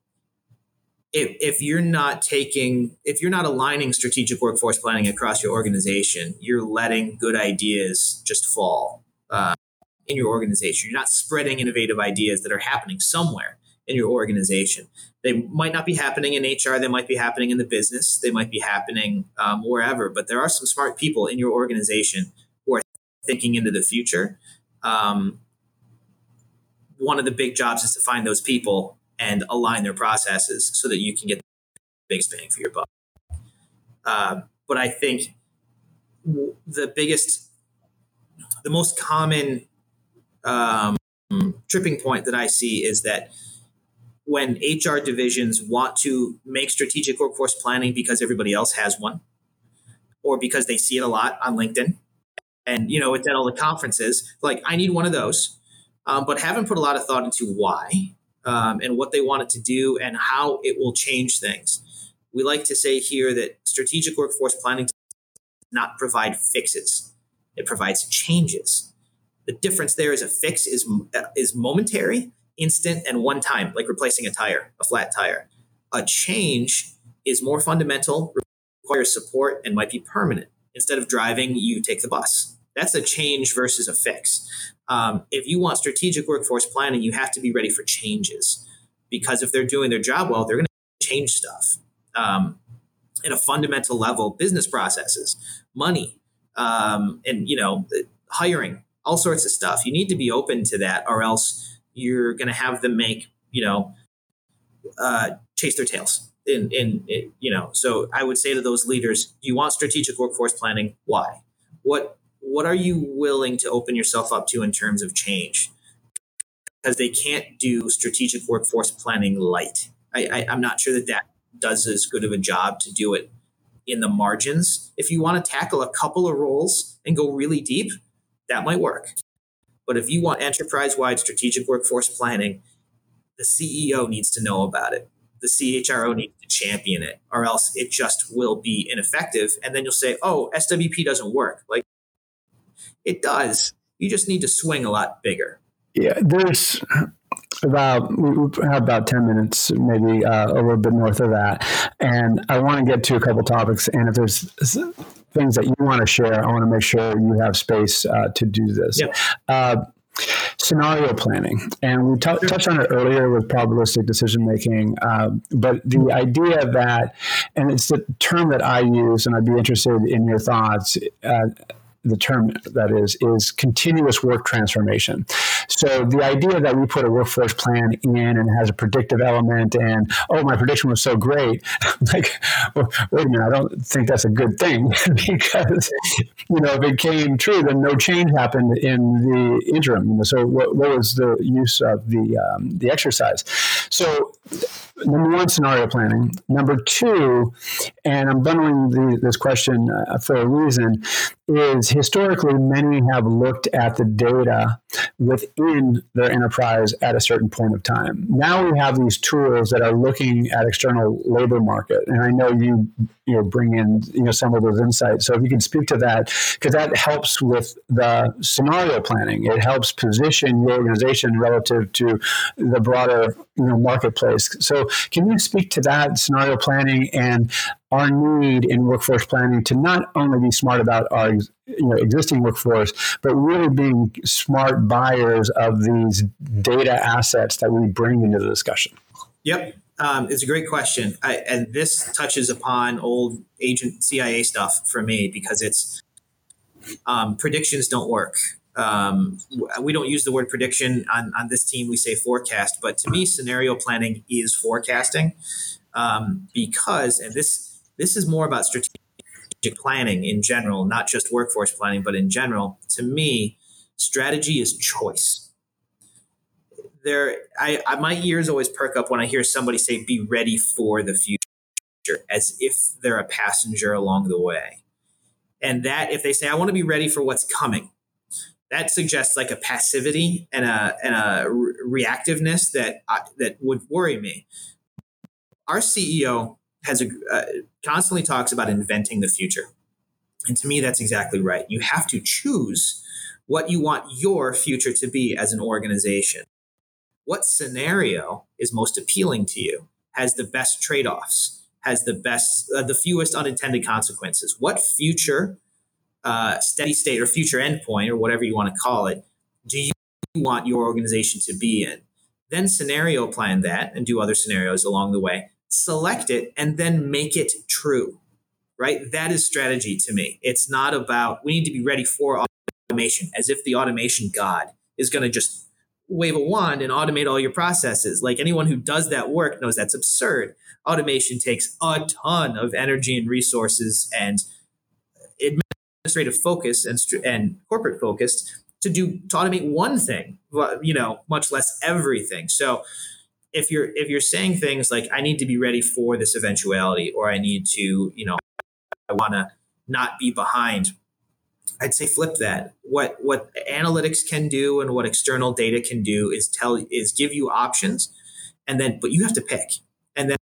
if, if you're not taking, if you're not aligning strategic workforce planning across your organization, you're letting good ideas just fall uh, in your organization. You're not spreading innovative ideas that are happening somewhere in your organization. They might not be happening in HR, they might be happening in the business, they might be happening um, wherever, but there are some smart people in your organization who are thinking into the future. Um, one of the big jobs is to find those people and align their processes so that you can get the biggest bang for your buck. Uh, but I think the biggest, the most common um, tripping point that I see is that when HR divisions want to make strategic workforce planning because everybody else has one, or because they see it a lot on LinkedIn, and you know it's at all the conferences. Like I need one of those, um, but haven't put a lot of thought into why um, and what they want it to do and how it will change things. We like to say here that strategic workforce planning does not provide fixes; it provides changes. The difference there is a fix is is momentary instant and one time, like replacing a tire, a flat tire. A change is more fundamental, requires support, and might be permanent. Instead of driving, you take the bus. That's a change versus a fix. Um, if you want strategic workforce planning, you have to be ready for changes because if they're doing their job well, they're going to change stuff um, at a fundamental level. Business processes, money, um, and you know, hiring, all sorts of stuff. You need to be open to that, or else you're going to have them make you know uh, chase their tails in, in, in you know. So i would say to those leaders you want strategic workforce planning? Why? What what are you willing to open yourself up to in terms of change? Because they can't do strategic workforce planning light. I, I i'm not sure that that does as good of a job to do it in the margins if you want to tackle a couple of roles and go really deep that might work but if you want enterprise wide strategic workforce planning, the CEO needs to know about it. The CHRO needs to champion it, or else it just will be ineffective. And then you'll say, oh, SWP doesn't work. Like it does. You just need to swing a lot bigger. Yeah, there's about we have about 10 minutes maybe uh, a little bit north of that and i want to get to a couple topics and if there's things that you want to share i want to make sure you have space uh, to do this yep. uh, scenario planning and we t- touched on it earlier with probabilistic decision making uh, but the idea that and it's the term that i use and i'd be interested in your thoughts uh, the term that is is continuous work transformation. So the idea that we put a workforce plan in and has a predictive element, and oh, my prediction was so great, like well, wait a minute, I don't think that's a good thing because you know if it came true, then no change happened in the interim. So what, what was the use of the um, the exercise? So number one, scenario planning. Number two, and I'm bundling the, this question uh, for a reason, is historically many have looked at the data within their enterprise at a certain point of time. Now we have these tools that are looking at external labor market, and I know you you know bring in you know some of those insights. So if you can speak to that, because that helps with the scenario planning. It helps position your organization relative to the broader you know marketplace. So can you speak to that scenario planning and our need in workforce planning to not only be smart about our you know, existing workforce, but really being smart buyers of these data assets that we bring into the discussion? Yep. Um, it's a great question. I, and this touches upon old agent CIA stuff for me because it's um, predictions don't work. Um, we don't use the word prediction on, on this team. We say forecast, but to me, scenario planning is forecasting um, because, and this this is more about strategic planning in general, not just workforce planning, but in general. To me, strategy is choice. There, I, I my ears always perk up when I hear somebody say, "Be ready for the future," as if they're a passenger along the way. And that, if they say, "I want to be ready for what's coming," that suggests like a passivity and a and a re- reactiveness that I, that would worry me. Our CEO has a, uh, constantly talks about inventing the future, and to me, that's exactly right. You have to choose what you want your future to be as an organization. What scenario is most appealing to you? has the best trade offs, has the best, uh, the fewest unintended consequences? What future uh, steady state or future endpoint or whatever you want to call it do you want your organization to be in? Then scenario plan that and do other scenarios along the way. Select it and then make it true. Right? That is strategy to me. It's not about we need to be ready for automation as if the automation god is going to just wave a wand and automate all your processes. Like anyone who does that work knows that's absurd. Automation takes a ton of energy and resources and administrative focus and, and corporate focused to do to automate one thing, you know, much less everything. So if you're if you're saying things like I need to be ready for this eventuality or I need to, you know, I want to not be behind I'd say flip that. What what analytics can do and what external data can do is tell is give you options, and then but you have to pick, and then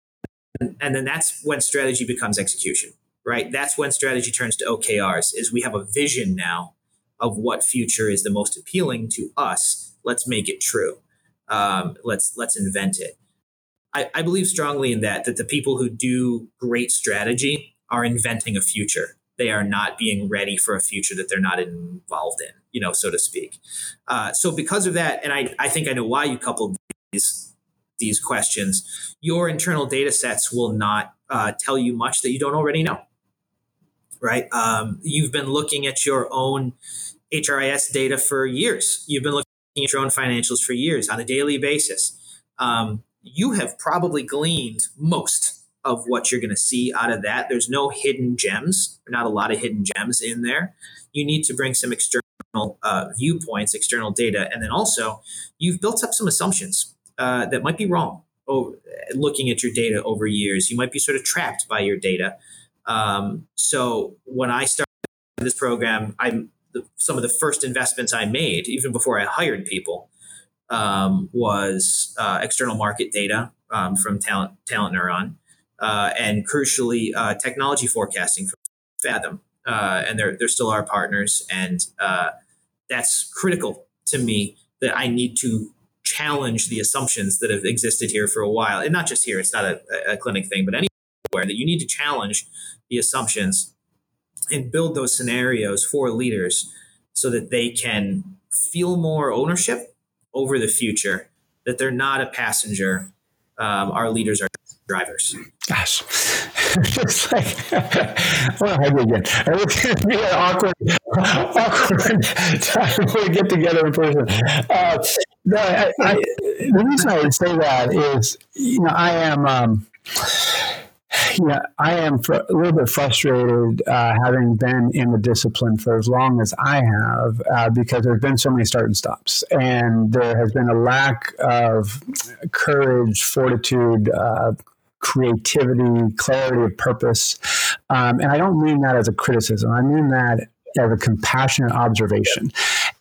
and then that's when strategy becomes execution, right? That's when strategy turns to OKRs. Is we have a vision now of what future is the most appealing to us. Let's make it true. Um, let's let's invent it. I, I believe strongly in that that the people who do great strategy are inventing a future they are not being ready for a future that they're not involved in, you know, so to speak. Uh, so because of that, and I, I think I know why you coupled these these questions, your internal data sets will not uh, tell you much that you don't already know. Right? Um, you've been looking at your own HRIS data for years. You've been looking at your own financials for years on a daily basis. Um, you have probably gleaned most of what you're going to see out of that. There's no hidden gems, not a lot of hidden gems in there. You need to bring some external uh, viewpoints, external data, and then also you've built up some assumptions uh, that might be wrong. Looking at your data over years, you might be sort of trapped by your data. Um, so when I started this program, I'm the, some of the first investments I made, even before I hired people, um, was uh, external market data um, from Talent TalentNeuron uh, and crucially, uh, technology forecasting from Fathom. Uh, and they're, they're still our partners. And uh, that's critical to me that I need to challenge the assumptions that have existed here for a while. And not just here, it's not a, a clinic thing, but anywhere that you need to challenge the assumptions and build those scenarios for leaders so that they can feel more ownership over the future, that they're not a passenger. Um, our leaders are drivers. Gosh, it's like, well, I again. It's going to be an awkward, awkward time we get together in person. Uh, no, I, I, the reason I would say that is, you know, I am. Um, yeah, I am fr- a little bit frustrated uh, having been in the discipline for as long as I have uh, because there's been so many start and stops. And there has been a lack of courage, fortitude, uh, creativity, clarity of purpose. Um, and I don't mean that as a criticism, I mean that as a compassionate observation.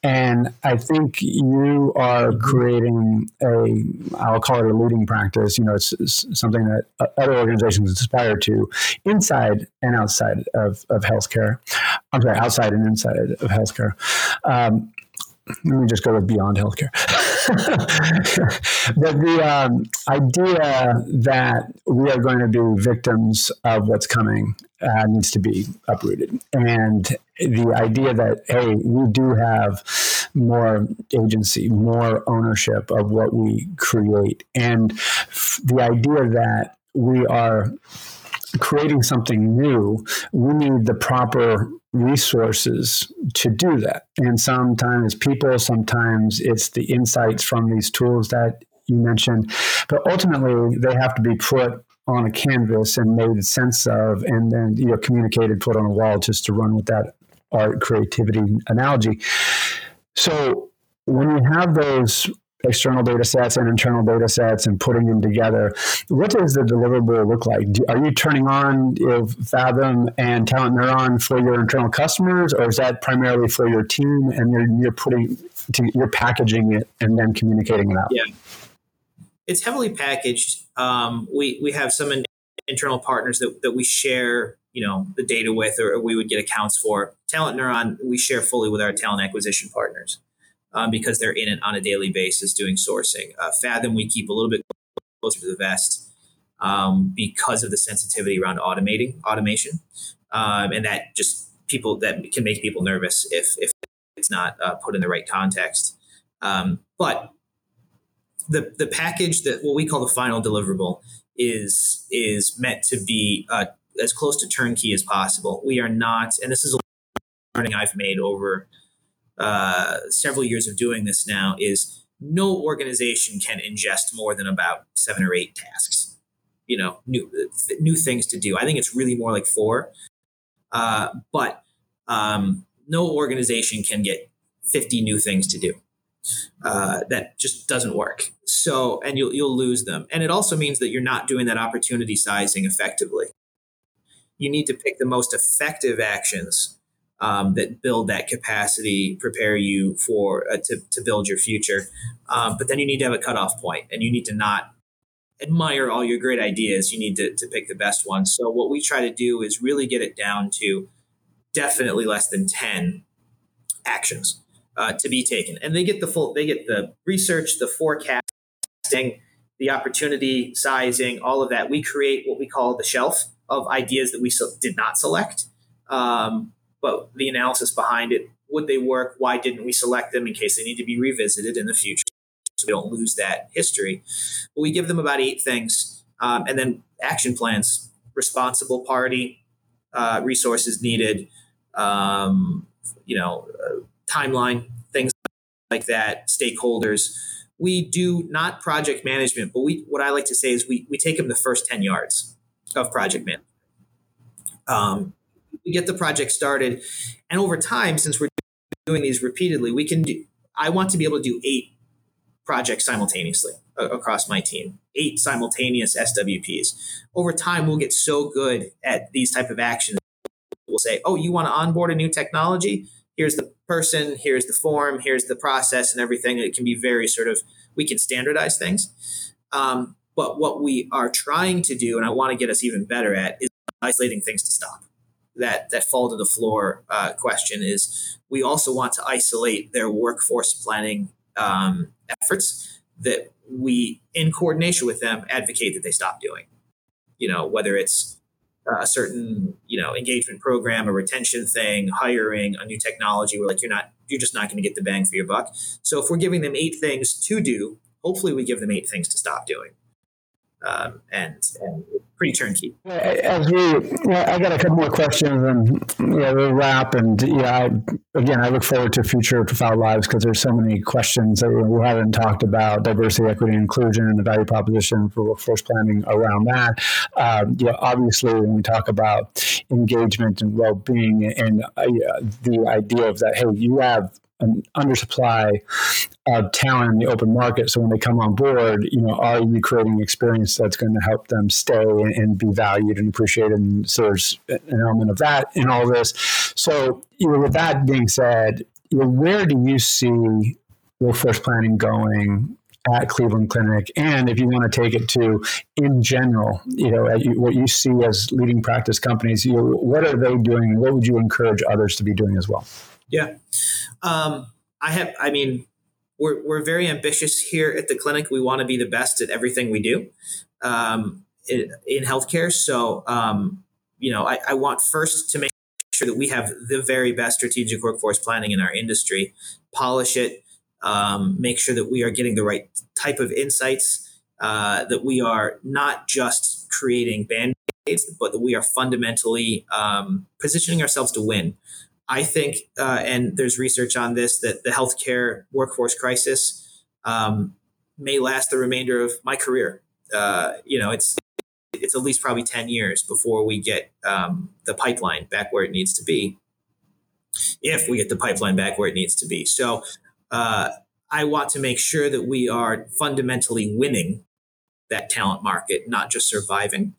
And I think you are creating a, I'll call it a leading practice. You know, it's, it's something that other organizations aspire to inside and outside of, of healthcare. I'm sorry, outside and inside of healthcare. Um, let me just go with beyond healthcare. but the um, idea that we are going to be victims of what's coming uh, needs to be uprooted. And the idea that, hey, we do have more agency, more ownership of what we create. And f- the idea that we are creating something new, we need the proper resources to do that. And sometimes people, sometimes it's the insights from these tools that you mentioned. But ultimately, they have to be put on a canvas and made sense of, and then you know communicated, put on a wall, just to run with that art creativity analogy. So when you have those external data sets and internal data sets and putting them together. What does the deliverable look like? Do, are you turning on you know, Fathom and TalentNeuron for your internal customers, or is that primarily for your team and you're, you're putting to, you're packaging it and then communicating it out? Yeah, it's heavily packaged. Um, we we have some in, internal partners that, that we share you know the data with or we would get accounts for TalentNeuron we share fully with our talent acquisition partners um, because they're in it on a daily basis doing sourcing. Uh, Fathom, we keep a little bit closer to the vest. um, because of the sensitivity around automating automation, um, and that just people that can make people nervous if if it's not uh, put in the right context. Um, but the the package that what we call the final deliverable is is meant to be uh, as close to turnkey as possible. We are not, and this is a learning I've made over uh, several years of doing this now. Is no organization can ingest more than about seven or eight tasks. You know, new new things to do. I think it's really more like four. Uh, but um, no organization can get 50 new things to do. Uh, that just doesn't work. So, and you'll you'll lose them. And it also means that you're not doing that opportunity sizing effectively. You need to pick the most effective actions um, that build that capacity, prepare you for uh, to to build your future. Um, but then you need to have a cutoff point, and you need to not admire all your great ideas. You need to to pick the best ones. So, what we try to do is really get it down to definitely less than ten actions uh, to be taken, and they get the full. They get the research, the forecasting, the opportunity sizing, all of that. We create what we call the shelf of ideas that we so- did not select, um, but the analysis behind it. Would they work? Why didn't we select them? In case they need to be revisited in the future, so we don't lose that history. But we give them about eight things, um, and then action plans. Responsible party, uh, resources needed. Um, you know, uh, timeline, things like that, stakeholders. We do not project management, but we what I like to say is we we take them the first 10 yards of project management. Um, we get the project started, and over time, since we're doing these repeatedly, we can do. I want to be able to do eight projects simultaneously across my team eight simultaneous swps over time we'll get so good at these type of actions we'll say oh you want to onboard a new technology here's the person, here's the form, here's the process and everything. It can be very sort of, we can standardize things. Um, but what we are trying to do, and I want to get us even better at, is isolating things to stop. That that fall to the floor uh, question is we also want to isolate their workforce planning um, efforts that we, in coordination with them, advocate that they stop doing. You know, whether it's Uh, a certain you know engagement program, a retention thing, hiring a new technology, we're like you're not you're just not going to get the bang for your buck. So if we're giving them eight things to do, hopefully we give them eight things to stop doing um, and, and pretty turnkey. As we, I got a couple more questions, and we'll wrap. And yeah, I, again, I look forward to future Profound Lives because there's so many questions that we haven't talked about diversity, equity, inclusion, and the value proposition for workforce planning around that. Um, yeah, obviously, when we talk about engagement and well-being, and uh, the idea of that, hey, you have an undersupply of talent in the open market. So when they come on board, you know, are you creating an experience that's going to help them stay and, and be valued and appreciated? And so there's an element of that in all this. So, you know, with that being said, you know, where do you see workforce planning going at Cleveland Clinic, and if you want to take it to in general, you know, what you see as leading practice companies, you know, what are they doing? What would you encourage others to be doing as well? Yeah. Um, I have, I mean, we're, we're very ambitious here at the clinic. We want to be the best at everything we do um, in, in, healthcare. So, um, you know, I, I want first to make sure that we have the very best strategic workforce planning in our industry, polish it, um, make sure that we are getting the right type of insights, uh, that we are not just creating band aids, but that we are fundamentally um, positioning ourselves to win. I think, uh, and there's research on this, that the healthcare workforce crisis um, may last the remainder of my career. Uh, you know, it's it's at least probably ten years before we get um, the pipeline back where it needs to be. If we get the pipeline back where it needs to be, so uh, I want to make sure that we are fundamentally winning that talent market, not just surviving.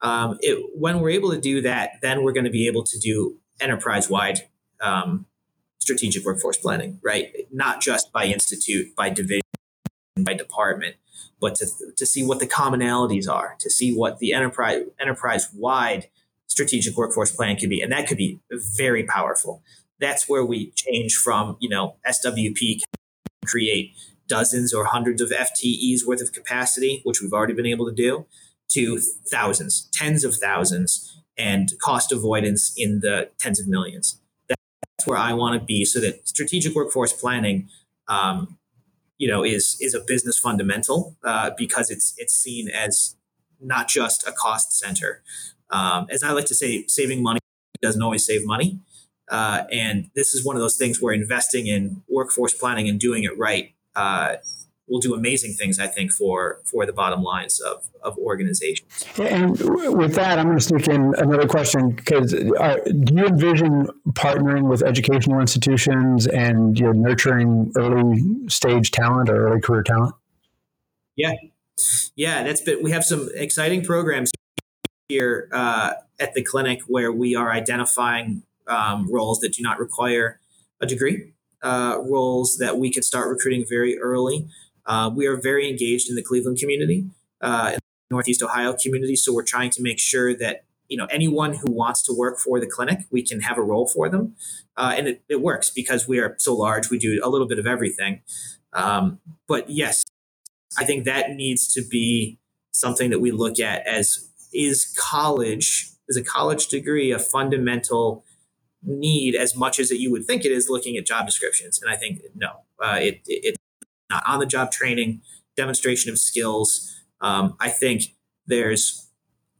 Um, it, when we're able to do that, then we're going to be able to do enterprise wide um, strategic workforce planning, right? Not just by institute, by division, by department, but to, to see what the commonalities are, to see what the enterprise enterprise wide strategic workforce plan could be, and that could be very powerful. That's where we change from you know SWP create dozens or hundreds of FTEs worth of capacity, which we've already been able to do, to thousands, tens of thousands, and cost avoidance in the tens of millions. That's where I want to be, so that strategic workforce planning, um, you know, is is a business fundamental uh, because it's it's seen as not just a cost center. Um, as I like to say, saving money doesn't always save money. Uh, and this is one of those things where investing in workforce planning and doing it right uh, will do amazing things, I think, for for the bottom lines of, of organizations. And with that, I'm going to sneak in another question because uh, do you envision partnering with educational institutions and you're nurturing early stage talent or early career talent? Yeah, yeah, that's been. We have some exciting programs here uh, at the clinic where we are identifying um, roles that do not require a degree, uh, roles that we can start recruiting very early. Uh, we are very engaged in the Cleveland community, uh, Northeast Ohio community, so we're trying to make sure that you know anyone who wants to work for the clinic, we can have a role for them, uh, and it, it, works because we are so large. We do a little bit of everything, um, but yes, I think that needs to be something that we look at as is college is a college degree a fundamental need as much as that you would think it is looking at job descriptions and i think no uh, it, it, not on the job training demonstration of skills. Um, i think there's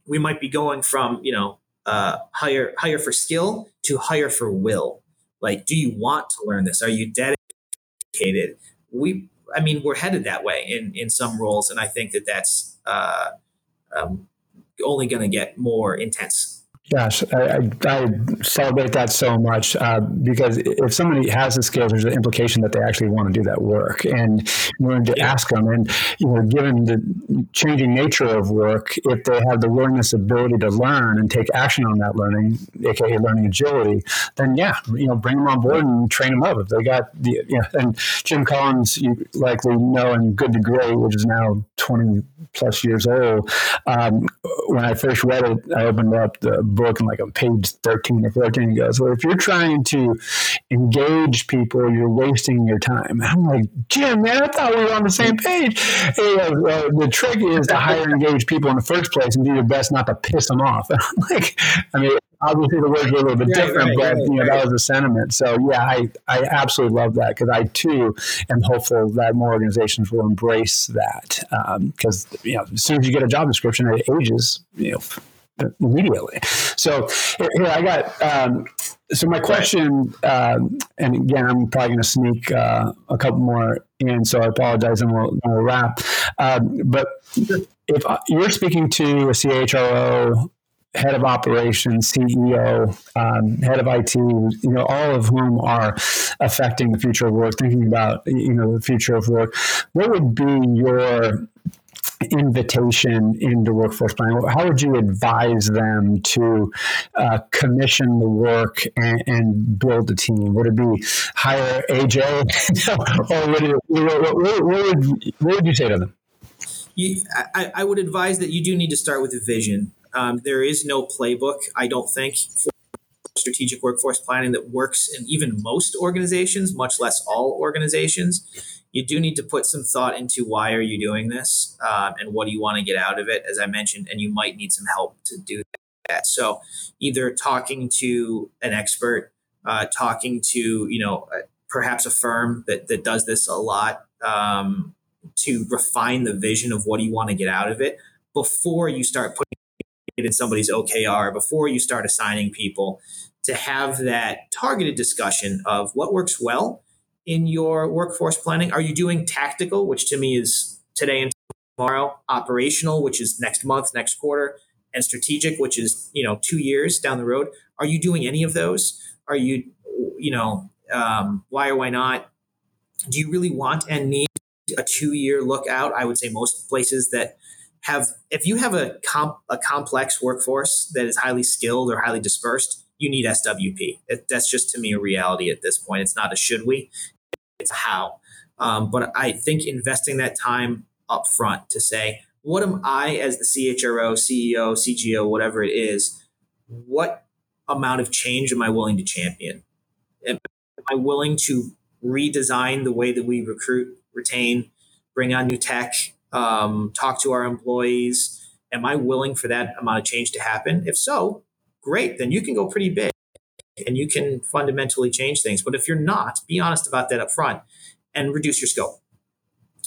we might be going from you know uh, hire hire for skill to hire for will. Like do you want to learn this? Are you dedicated? We i mean we're headed that way in in some roles and i think that that's uh, um, only going to get more intense. Gosh, I, I, celebrate that so much uh, because if somebody has the skills, there's an implication that they actually want to do that work, and want to ask them. And you know, given the changing nature of work, if they have the willingness, ability to learn and take action on that learning, aka learning agility, then yeah, you know, bring them on board and train them up. If they got the, you know, and Jim Collins, you likely know in Good to Great, which is now 20 plus years old. Um, when I first read it, I opened up the book and like on page 13 or 14 he goes well if you're trying to engage people you're wasting your time. And i'm like jim man i thought we were on the same page. The trick is to hire engaged people in the first place and do your best not to piss them off. Like i mean obviously the words were a little bit right, different, right, but right, you know that was the sentiment. So yeah, I I absolutely love that because I too am hopeful that more organizations will embrace that because um, you know as soon as you get a job description, it ages you know immediately. So here, I got. Um, so my question, um, and again, I'm probably going to sneak uh, a couple more in, so I apologize, and we'll, we'll wrap. Um, but if you're speaking to a CHRO, head of operations, CEO, um, head of IT, you know, all of whom are affecting the future of work, thinking about you know the future of work, what would be your invitation into workforce planning, how would you advise them to uh, commission the work and, and, build a team? Would it be hire AJ, or would it, what, what, would, what would you say to them? You, I, I, would advise that you do need to start with a vision. Um, there is no playbook, I don't think, for strategic workforce planning that works in even most organizations, much less all organizations you do need to put some thought into why are you doing this um, and what do you want to get out of it as i mentioned and you might need some help to do that. So either talking to an expert uh, talking to you know uh, perhaps a firm that, that does this a lot um, to refine the vision of what you want to get out of it before you start putting it in somebody's okr before you start assigning people to have that targeted discussion of what works well in your workforce planning? Are you doing tactical, which to me is today and tomorrow, operational, which is next month, next quarter, and strategic, which is, you know, two years down the road? Are you doing any of those? Are you, you know, um, why or why not? Do you really want and need a two year look out? I would say most places that have, if you have a, comp, a complex workforce that is highly skilled or highly dispersed, you need SWP. It, that's just to me a reality at this point. It's not a should we it's how. Um, but I think investing that time up front to say, what am I as the CHRO, CEO, CGO, whatever it is, what amount of change am I willing to champion? Am, I willing to redesign the way that we recruit, retain, bring on new tech, um, talk to our employees, Am I willing for that amount of change to happen? If so, great. Then you can go pretty big and you can fundamentally change things. But if you're not, be honest about that up front and reduce your scope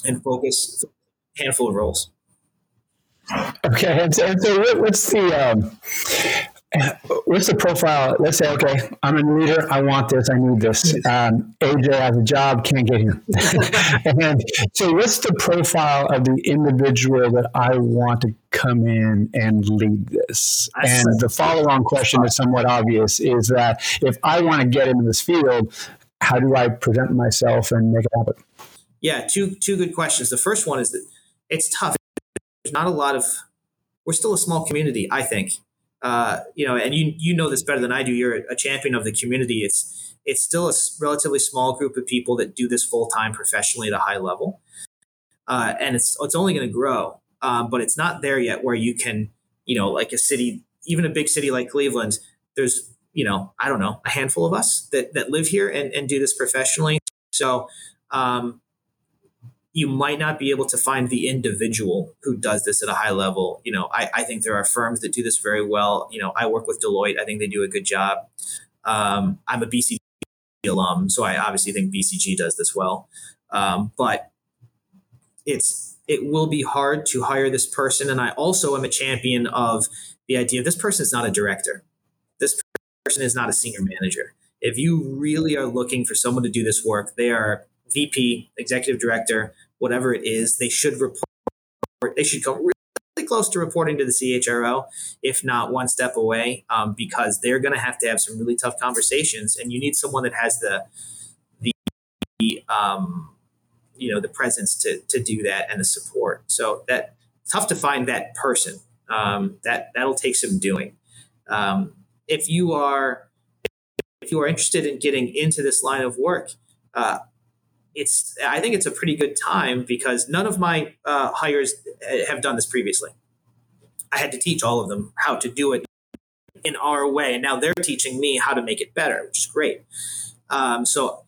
and focus a handful of roles. Okay, and so, and so what's the um, what's the profile? Let's say, okay, I'm a leader. I want this. I need this. Um, AJ has a job, can't get here. and so, what's the profile of the individual that I want to come in and lead this? And the follow-on question is somewhat obvious: is that if I want to get into this field, how do I present myself and make it happen? Yeah, two two good questions. The first one is that it's tough there's not a lot of we're still a small community i think uh, you know and you you know this better than i do. You're a champion of the community. It's it's still a relatively small group of people that do this full time professionally at a high level. Uh, and it's it's only going to grow. Um, but it's not there yet where you can you know like a city even a big city like cleveland there's you know i don't know a handful of us that that live here and, and do this professionally. So um, you might not be able to find the individual who does this at a high level. You know, I, I think there are firms that do this very well. You know, I work with Deloitte. I think they do a good job. Um, I'm a BCG alum, so I obviously think BCG does this well. Um, but it's it will be hard to hire this person. And I also am a champion of the idea this person is not a director. This person is not a senior manager. If you really are looking for someone to do this work, they are VP, executive director, whatever it is, they should report. They should come really close to reporting to the CHRO, if not one step away, um, because they're going to have to have some really tough conversations, and you need someone that has the the um, you know the presence to to do that and the support. So that tough to find that person. Um, that that'll take some doing. Um, if you are if you are interested in getting into this line of work, uh, it's I think it's a pretty good time because none of my uh, hires have done this previously. I had to teach all of them how to do it in our way, and now they're teaching me how to make it better, which is great. Um, so,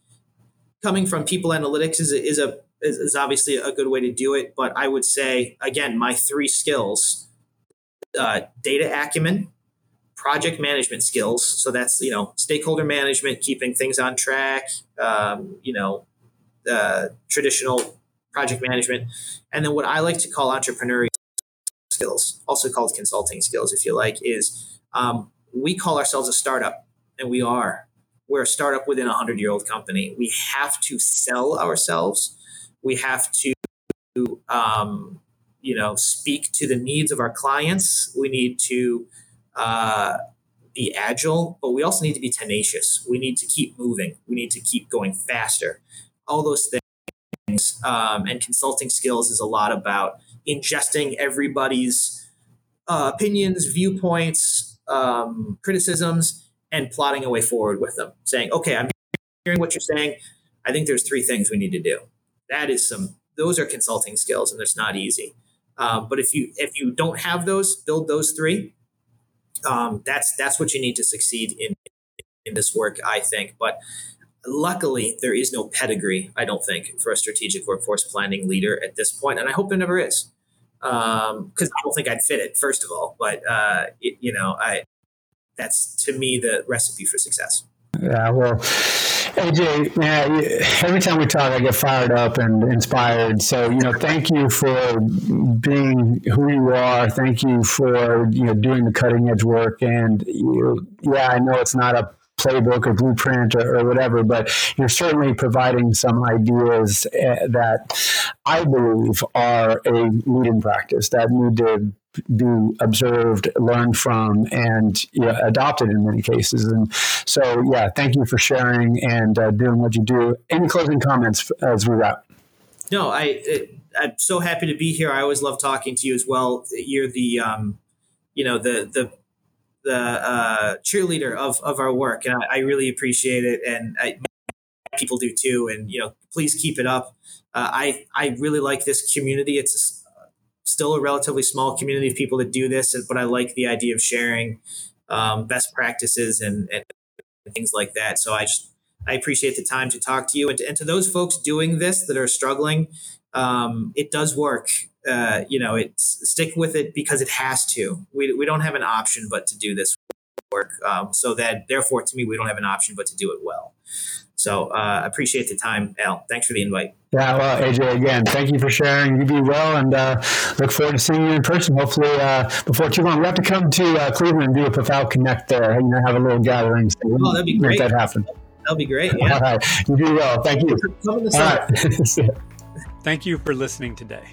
coming from people analytics is is a is, is obviously a good way to do it. But I would say again, my three skills: uh, data acumen, project management skills. So that's you know stakeholder management, keeping things on track. Um, you know, uh, traditional project management, and then what I like to call entrepreneurial skills, also called consulting skills, if you like, is um, we call ourselves a startup, and we are. We're a startup within a hundred year old company. We have to sell ourselves. We have to, um, you know, speak to the needs of our clients. We need to uh, be agile, but we also need to be tenacious. We need to keep moving. We need to keep going faster all those things. Um, and consulting skills is a lot about ingesting everybody's uh, opinions, viewpoints, um, criticisms, and plotting a way forward with them. Saying, okay, I'm hearing what you're saying. I think there's three things we need to do. That is some; those are consulting skills, and it's not easy. Um, but if you if you don't have those, build those three. Um, that's that's what you need to succeed in in this work, I think. But Luckily, there is no pedigree, I don't think, for a strategic workforce planning leader at this point, and I hope there never is, because um, I don't think I'd fit it. First of all, but uh, it, you know, I that's to me the recipe for success. Yeah, well, AJ, man, every time we talk, I get fired up and inspired. So, you know, thank you for being who you are. Thank you for you know doing the cutting edge work. And you, yeah, I know it's not a playbook or blueprint or, or whatever, but you're certainly providing some ideas uh, that I believe are a leading practice that need to be observed, learned from, and you know, adopted in many cases. And so, yeah, thank you for sharing and uh, doing what you do. Any closing comments as we wrap? No, I. It, I'm so happy to be here. I always love talking to you as well. You're the, um, you know, the the the uh, cheerleader of, of our work, and I, I really appreciate it, and I, people do too. And you know, please keep it up. Uh, I I really like this community. It's a, still a relatively small community of people that do this, but I like the idea of sharing um, best practices and, and things like that. So I just I appreciate the time to talk to you and to, and to those folks doing this that are struggling. Um, it does work. Uh, you know, it's stick with it because it has to. We, we don't have an option but to do this work. Um, so that therefore, to me, we don't have an option but to do it well. So uh, appreciate the time, Al. Thanks for the invite. Yeah, well, AJ, again, thank you for sharing. You be well, and uh, look forward to seeing you in person. Hopefully, uh, before too long, we have to come to uh, Cleveland and do a PAFAL Connect there. You know, have a little gathering. So oh, that'd be great. Make that happen. That'll be great. Yeah. All right, you do well. Thank you. All right. Thank you for listening today.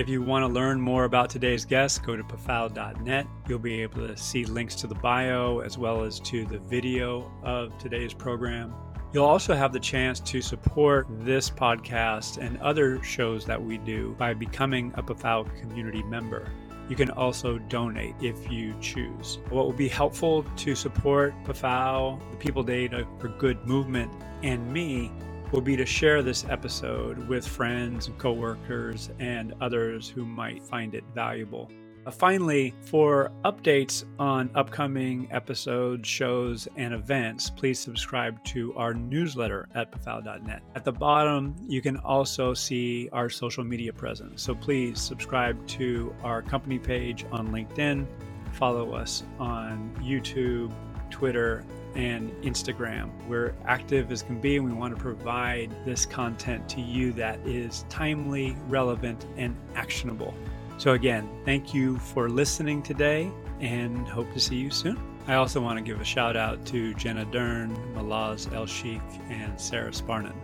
If you want to learn more about today's guest, go to pafal.net. You'll be able to see links to the bio as well as to the video of today's program. You'll also have the chance to support this podcast and other shows that we do by becoming a PAFAL community member. You can also donate if you choose. What will be helpful to support PAFAL, the People Data for Good movement, and me will be to share this episode with friends and coworkers and others who might find it valuable. Uh, finally, for updates on upcoming episodes, shows, and events, please subscribe to our newsletter at pafal.net. At the bottom, you can also see our social media presence. So please subscribe to our company page on LinkedIn, follow us on YouTube, Twitter, and Instagram. We're active as can be, and we want to provide this content to you that is timely, relevant, and actionable. So, again, thank you for listening today and hope to see you soon. I also want to give a shout out to Jenna Dern, Malaz El Sheikh, and Sarah Sparnan,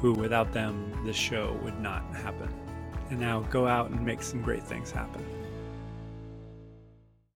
who without them, this show would not happen. And now go out and make some great things happen.